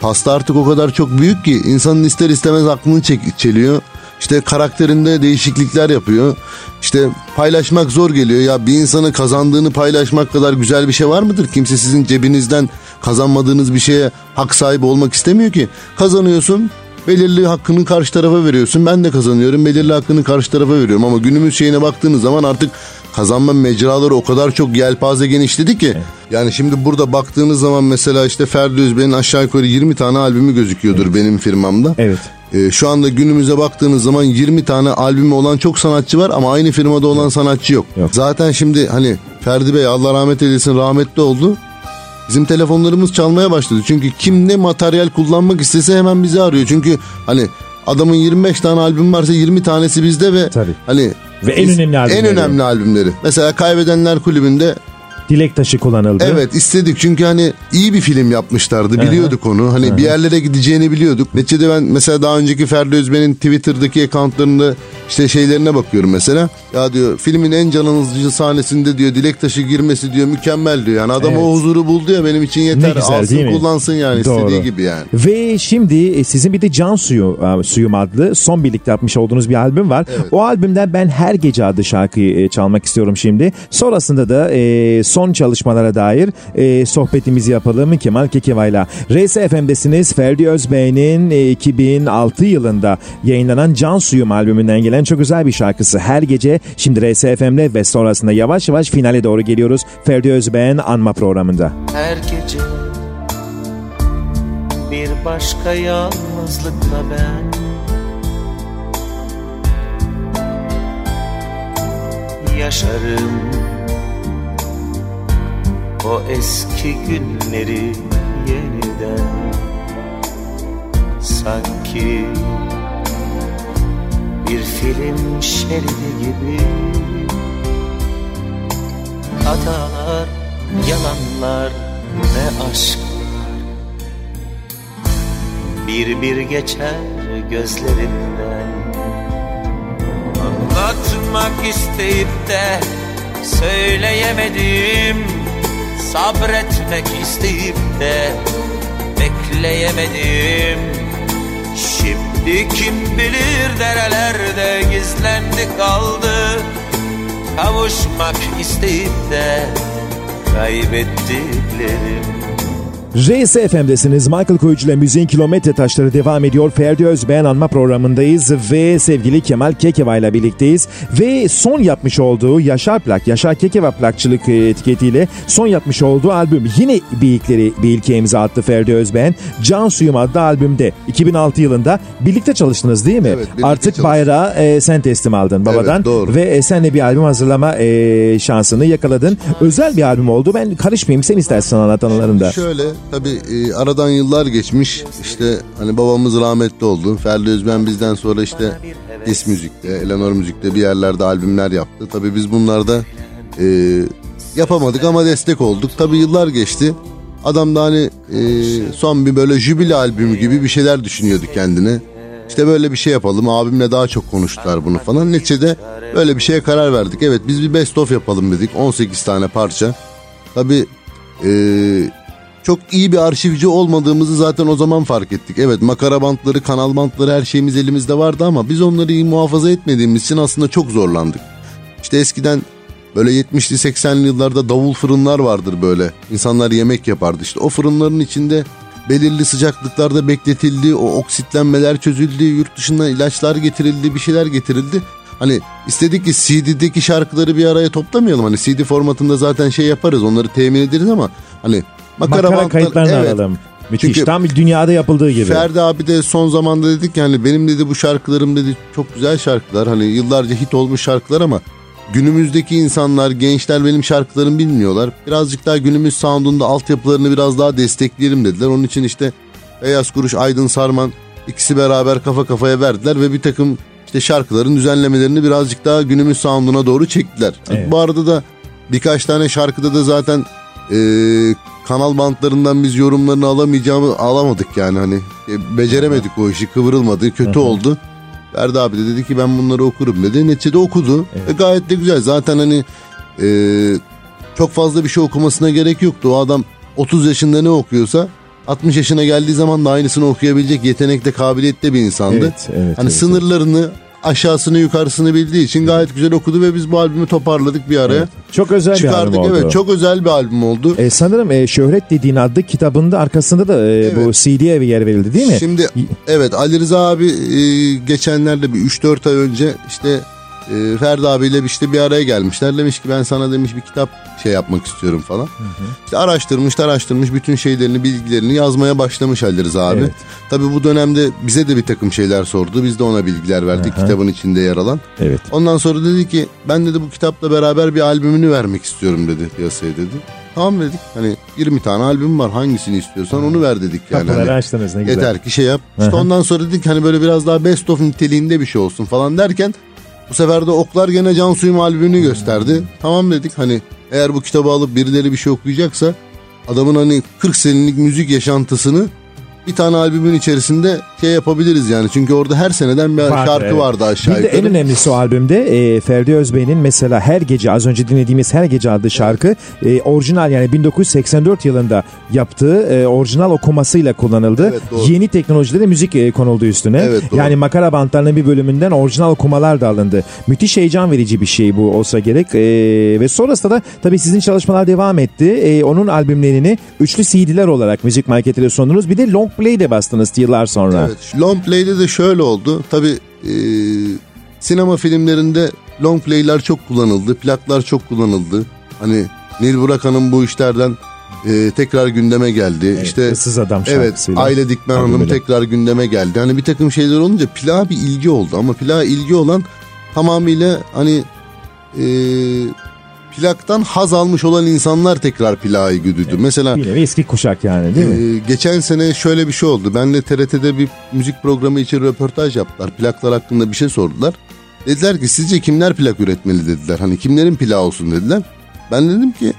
pasta artık o kadar çok büyük ki insanın ister istemez aklını çek çeliyor. İşte karakterinde değişiklikler yapıyor. İşte paylaşmak zor geliyor. Ya bir insanı kazandığını paylaşmak kadar güzel bir şey var mıdır? Kimse sizin cebinizden kazanmadığınız bir şeye hak sahibi olmak istemiyor ki. Kazanıyorsun belirli hakkını karşı tarafa veriyorsun. Ben de kazanıyorum belirli hakkını karşı tarafa veriyorum. Ama günümüz şeyine baktığınız zaman artık kazanma mecraları o kadar çok yelpaze genişledi ki. Yani şimdi burada baktığınız zaman mesela işte Ferdi Özbey'in aşağı yukarı 20 tane albümü gözüküyordur benim firmamda. Evet. Ee, şu anda günümüze baktığınız zaman 20 tane albümü olan çok sanatçı var ama aynı firmada olan sanatçı yok. Yok. Zaten şimdi hani Ferdi Bey Allah rahmet eylesin rahmetli oldu. Bizim telefonlarımız çalmaya başladı. Çünkü kim ne materyal kullanmak istese hemen bizi arıyor. Çünkü hani adamın 25 tane albüm varsa 20 tanesi bizde ve Tabii. hani Ve en önemli albümleri. En önemli albümleri. Mesela Kaybedenler Kulübü'nde Dilek taşı kullanıldı. Evet istedik çünkü hani iyi bir film yapmışlardı biliyorduk onu hani bir yerlere gideceğini biliyorduk. Neticede ben mesela daha önceki Ferdi Özben'in Twitter'daki accountlarında işte şeylerine bakıyorum mesela. Ya diyor filmin en can alıcı sahnesinde diyor dilek taşı girmesi diyor mükemmel diyor. Yani adam Evet. o huzuru buldu ya benim için yeter. Ne güzel, Alsın değil mi? kullansın yani Doğru. istediği gibi yani. Ve şimdi e, sizin bir de Can Suyu e, Suyum adlı son birlikte yapmış olduğunuz bir albüm var. O albümden ben Her Gece adlı şarkıyı e, çalmak istiyorum şimdi. Sonrasında da e, son çalışmalara dair e, sohbetimizi yapalım Kemal Kekeva'yla. RSFM'desiniz. Ferdi Özbey'in e, 2006 yılında yayınlanan Can Suyum albümünden gelen çok özel bir şarkısı. Her gece şimdi RSFM'de ve sonrasında yavaş yavaş finale doğru geliyoruz. Ferdi Özbey'in anma programında. Her gece bir başka yalnızlıkla ben Yaşarım o eski günleri yeniden Sanki bir film şeridi gibi. Hatalar, yalanlar ve aşklar Bir bir geçer gözlerimden Anlatmak isteyip de söyleyemedim Sabretmek isteyip de bekleyemedim. Şimdi kim bilir nerelerde gizlendi kaldı. Kavuşmak isteyip de kaybettiklerim RSFM'desiniz. Michael Koyucu ile Müziğin Kilometre Taşları devam ediyor. Ferdi Özbeğen anma programındayız ve sevgili Kemal Kekeva ile birlikteyiz. Ve son yapmış olduğu Yaşar Plak, Yaşar Kekeva plakçılık e, etiketiyle son yapmış olduğu albüm. Yine bir ilkleri bir ilke imza attı Ferdi Özbeğen. Can Suyum adlı albümde 2006 yılında birlikte çalıştınız değil mi? Evet, Artık çalıştık. bayrağı e, sen teslim aldın babadan. doğru. Ve e, senle bir albüm hazırlama e, şansını yakaladın. Özel bir albüm oldu. Ben karışmayayım sen istersen anlat anılarında. Şöyle tabi aradan yıllar geçmiş işte hani babamız rahmetli oldu. Ferdi Özben bizden sonra işte Es Müzik'te, Eleanor Müzik'te bir yerlerde albümler yaptı. Tabi biz bunlarda e, yapamadık ama destek olduk. Tabi yıllar geçti. Adam da hani e, son bir böyle jübile albümü gibi bir şeyler düşünüyordu kendine. İşte böyle bir şey yapalım. Abimle daha çok konuştular bunu falan. Neticede böyle bir şeye karar verdik. Evet biz bir best of yapalım dedik. 18 tane parça. Tabi çok iyi bir arşivci olmadığımızı zaten o zaman fark ettik. Evet makara bantları, kanal bantları her şeyimiz elimizde vardı ama biz onları iyi muhafaza etmediğimiz için aslında çok zorlandık. İşte eskiden böyle 70'li 80'li yıllarda davul fırınlar vardır böyle. İnsanlar yemek yapardı. İşte o fırınların içinde belirli sıcaklıklarda bekletildi. O oksitlenmeler çözüldü. Yurt dışından ilaçlar getirildi. Bir şeyler getirildi. Hani istedik ki CD'deki şarkıları bir araya toplamayalım. Hani CD formatında zaten şey yaparız onları temin ederiz ama hani makara, bantlar- kayıtlarını evet. alalım. Müthiş. Çünkü Tam dünyada yapıldığı gibi. Ferdi abi de son zamanda dedik yani benim dedi bu şarkılarım dedi çok güzel şarkılar. Hani yıllarca hit olmuş şarkılar ama günümüzdeki insanlar, gençler benim şarkılarımı bilmiyorlar. Birazcık daha günümüz sound'unda altyapılarını biraz daha destekleyelim dediler. Onun için işte Beyaz Kuruş, Aydın Sarman ikisi beraber kafa kafaya verdiler ve bir takım işte şarkıların düzenlemelerini birazcık daha günümüz sound'una doğru çektiler. Evet. Bu arada da birkaç tane şarkıda da zaten e, kanal bantlarından biz yorumlarını alamayacağımı alamadık yani hani E, beceremedik o işi kıvırılmadı kötü oldu. Ferdi abi de dedi ki ben bunları okurum dedi. Neticede okudu. Evet. E, gayet de güzel. Zaten hani e, çok fazla bir şey okumasına gerek yoktu. O adam 30 yaşında ne okuyorsa 60 yaşına geldiği zaman da aynısını okuyabilecek yetenekte, kabiliyette bir insandı. Evet, evet, hani evet, sınırlarını, aşağısını, yukarısını bildiği için gayet güzel okudu ve biz bu albümü toparladık bir araya. Evet. Çok özel bir Çıkardık. albüm oldu. Evet, çok özel bir albüm oldu. E, sanırım e, Şöhret dediğin adlı kitabında arkasında da e, bu Evet. CD'ye yer verildi değil mi? Şimdi evet Ali Rıza abi e, geçenlerde bir 3-4 ay önce işte e, Ferdi abiyle bir- işte bir araya gelmişler. Demiş ki ben sana demiş bir kitap şey yapmak istiyorum falan. İşte araştırmış araştırmış bütün şeylerini bilgilerini yazmaya başlamış Ali Rıza abi. Evet. Tabii bu dönemde bize de bir takım şeyler sordu. Biz de ona bilgiler verdik Aha. kitabın içinde yer alan. Evet. Ondan sonra dedi ki ben dedi bu kitapla beraber bir albümünü vermek istiyorum dedi piyasaya dedi. Tamam dedik hani 20 tane albüm var hangisini istiyorsan onu ver dedik yani. Kapıları Hani açtınız ne güzel. Yeter ki şey yap. İşte Hı hı. ondan sonra dedik hani böyle biraz daha best of niteliğinde bir şey olsun falan derken bu sefer de Oklar gene Cansu'yum albümünü gösterdi. Tamam dedik hani eğer bu kitabı alıp birileri bir şey okuyacaksa adamın hani 40 senelik müzik yaşantısını bir tane albümün içerisinde şey yapabiliriz yani. Çünkü orada her seneden bir Vardı, şarkı evet. vardı aşağı Bir de en yukarı. önemlisi o albümde e, Ferdi Özbey'in mesela Her Gece az önce dinlediğimiz Her Gece adlı şarkı e, orijinal yani 1984 yılında yaptığı e, orijinal okumasıyla kullanıldı. Evet, doğru. Yeni teknolojide müzik e, konuldu üstüne. Evet, doğru. yani makara bantlarının bir bölümünden orijinal okumalar da alındı. Müthiş heyecan verici bir şey bu olsa gerek. E, ve sonrasında da tabii sizin çalışmalar devam etti. E, onun albümlerini üçlü CD'ler olarak müzik marketine sundunuz. Bir de long play de bastınız yıllar sonra. Evet. Long play'de de şöyle oldu. Tabi sinema filmlerinde long play'ler çok kullanıldı. Plaklar çok kullanıldı. Hani Nil Burakan'ın bu işlerden e, tekrar gündeme geldi. işte Issız Adam Evet. Aile Dikmen Hanım tekrar gündeme geldi. Hani bir takım şeyler olunca plağa bir ilgi oldu ama plağa ilgi olan tamamıyla hani e, plaktan haz almış olan insanlar tekrar plağa ilgi duydu. Mesela Bir eski kuşak yani değil mi? ee, geçen sene şöyle bir şey oldu. Benle TRT'de bir müzik programı için röportaj yaptılar. Plaklar hakkında bir şey sordular. Dediler ki sizce kimler plak üretmeli dediler. Hani kimlerin plağı olsun dediler. Ben dedim ki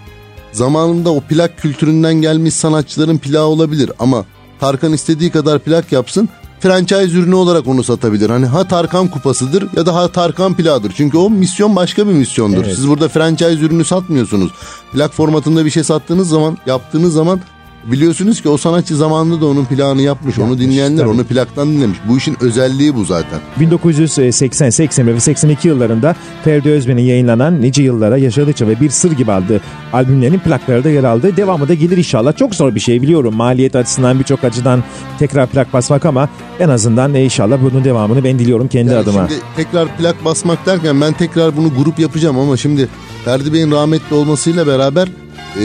zamanında o plak kültüründen gelmiş sanatçıların plağı olabilir ama Tarkan istediği kadar plak yapsın franchise ürünü olarak onu satabilir. Hani ha Tarkan kupasıdır ya da ha Tarkan plağıdır. Çünkü o misyon başka bir misyondur. Evet. Siz burada franchise ürünü satmıyorsunuz. Plak formatında bir şey sattığınız zaman, yaptığınız zaman biliyorsunuz ki o sanatçı zamanında da onun plağını yapmış. onu dinleyenler tabii. onu plaktan dinlemiş. Bu işin özelliği bu zaten. 1980, 81 ve 82 yıllarında Ferdi Özben'in yayınlanan Nice Yıllara Yaşadıkça ve Bir Sır gibi adlı albümlerinin plakları da yer aldı. Devamı da gelir inşallah. Çok zor bir şey biliyorum. Maliyet açısından birçok açıdan tekrar plak basmak ama en azından e, inşallah bunun devamını ben diliyorum kendi Yani adıma. Şimdi tekrar plak basmak derken ben tekrar bunu grup yapacağım ama şimdi Ferdi Bey'in rahmetli olmasıyla beraber e,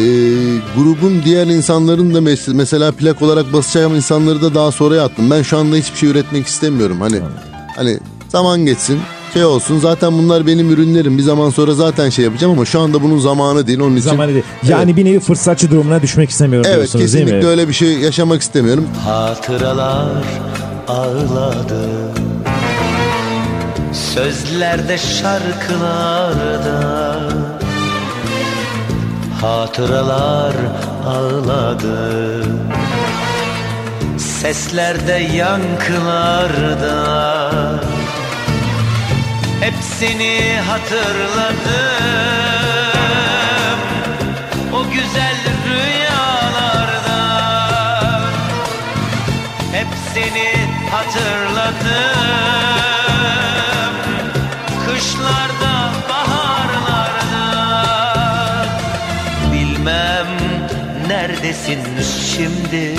grubun diğer insanların da mes- mesela plak olarak basacağım insanları da daha sonraya attım. Ben şu anda hiçbir şey üretmek istemiyorum. Hani hani zaman geçsin şey olsun zaten bunlar benim ürünlerim bir zaman sonra zaten şey yapacağım ama şu anda bunun zamanı değil onun için. Zamanı değil. Yani bir nevi fırsatçı durumuna düşmek istemiyorum Evet diyorsunuz değil kesinlikle mi? öyle bir şey yaşamak istemiyorum. Hatıralar ağladı Sözlerde şarkılarda Hatıralar ağladı. Seslerde yankılarda. Hepsini hatırladım. O güzel rüyalarda. Hepsini hatırladım neredesin şimdi?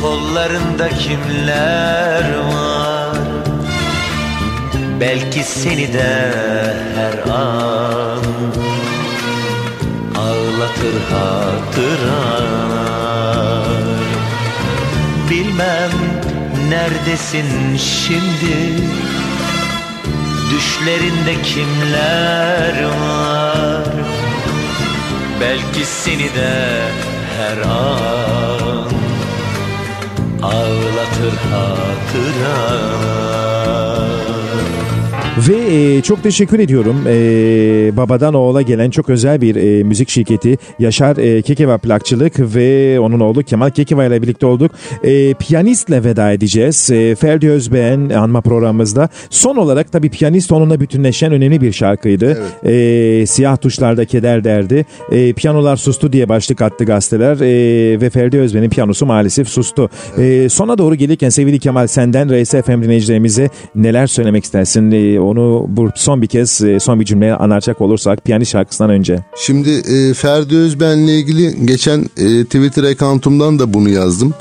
Kollarında kimler var? Belki seni de her an ağlatır hatıralar. Bilmem neredesin şimdi? Düşlerinde kimler var Belki seni de her an Ağlatır hatıralar Ve e, çok teşekkür ediyorum. E, babadan oğula gelen çok özel bir e, müzik şirketi Yaşar e, Kekeva Plakçılık ve onun oğlu Kemal Kekeva ile birlikte olduk. E, piyanistle veda edeceğiz. E, Ferdi Özbeğen anma programımızda. Son olarak tabii piyanist onunla bütünleşen önemli bir şarkıydı. E, siyah tuşlarda keder derdi. E, piyanolar sustu diye başlık attı gazeteler e, ve Ferdi Özbeğen'in piyanosu maalesef sustu. E, sona doğru gelirken sevgili Kemal senden RSFM dinleyicilerimize neler söylemek istersin? E, onu bu son bir kez e, son bir cümle anlatacak olursak piyanist şarkısından önce. Şimdi e, Ferdi Özben'le ilgili geçen e, Twitter accountumdan da bunu yazdım.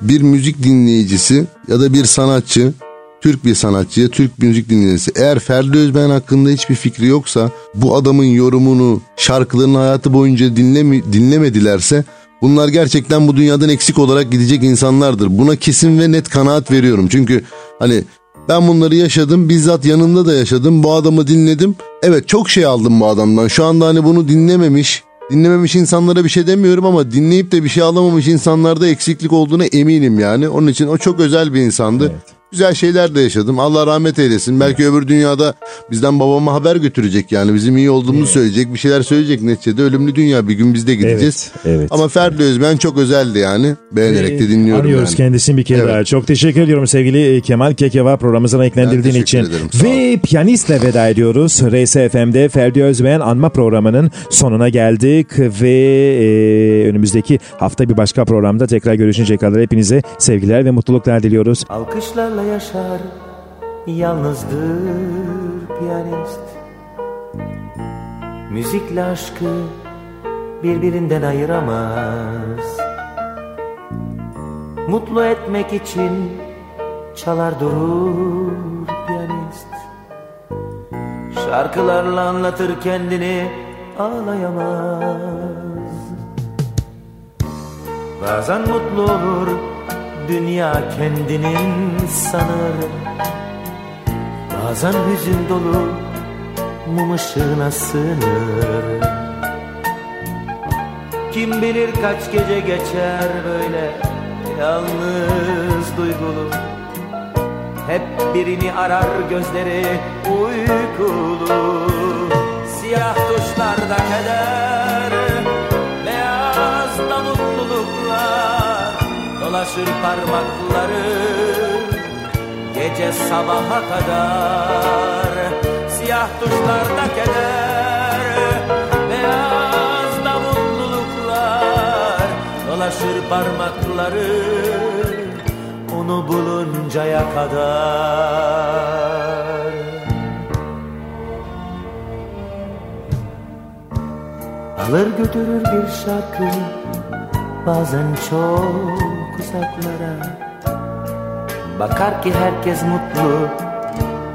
Bir müzik dinleyicisi ya da bir sanatçı, Türk bir sanatçıya, Türk müzik dinleyicisi eğer Ferdi Özben hakkında hiçbir fikri yoksa bu adamın yorumunu şarkılarını hayatı boyunca dinlemi, dinlemedilerse bunlar gerçekten bu dünyadan eksik olarak gidecek insanlardır. Buna kesin ve net kanaat veriyorum. Çünkü hani ben bunları yaşadım. Bizzat yanında da yaşadım. Bu adamı dinledim. Evet çok şey aldım bu adamdan. Şu anda hani bunu dinlememiş, dinlememiş insanlara bir şey demiyorum ama dinleyip de bir şey alamamış insanlarda eksiklik olduğuna eminim yani. Onun için o çok özel bir insandı. Güzel şeyler de yaşadım. Allah rahmet eylesin. Belki öbür dünyada bizden babama haber götürecek yani. Bizim iyi olduğumuzu söyleyecek, bir şeyler söyleyecek. Neticede ölümlü dünya bir gün biz de gideceğiz. Evet, evet. Ama Ferdi Özben çok özeldi yani. Beğenerek de dinliyorum Arıyoruz yani. kendisini bir kere Evet. daha. Çok teşekkür ediyorum sevgili Kemal Kekeva programımıza renklendirdiğin Ben için. ederim, Ve piyanistle veda ediyoruz. RSFM'de Ferdi Özbeğen anma programının sonuna geldik ve e, önümüzdeki hafta bir başka programda tekrar görüşünceye kadar hepinize sevgiler ve mutluluklar diliyoruz. Alkışlarla yaşar Yalnızdır piyanist. Müzikle aşkı birbirinden ayıramaz. Mutlu etmek için çalar durur piyanist. Şarkılarla anlatır kendini ağlayamaz. Bazen mutlu olur dünya kendinin sanır. Bazen hüzün dolu mum ışığına sığınır. Kim bilir kaç gece geçer böyle yalnız duygulu. Hep birini arar gözleri uykulu. Siyah tuşlarda keder Dolaşır parmakları Gece sabaha kadar. Siyah tuşlarda keder Beyaz da mutluluklar. Dolaşır parmakları Onu buluncaya kadar. Alır götürür bir şarkı Bazen çok uzaklara. Bakar ki herkes mutlu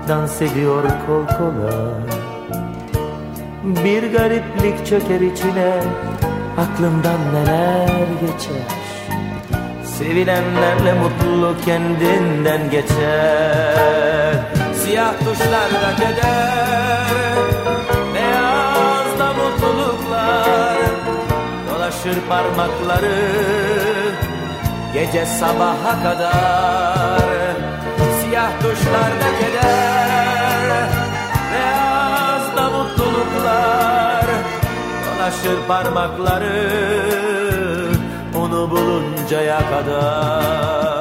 Dans ediyor kol kola. Bir gariplik çöker içine Aklından neler geçer? Sevilenlerle mutlu kendinden geçer. Siyah tuşlarda keder Beyaz da mutluluklar. Dolaşır parmakları Gece sabaha kadar Siyah tuşlarda keder. Beyaz da mutluluklar Dolaşır parmakları Onu buluncaya kadar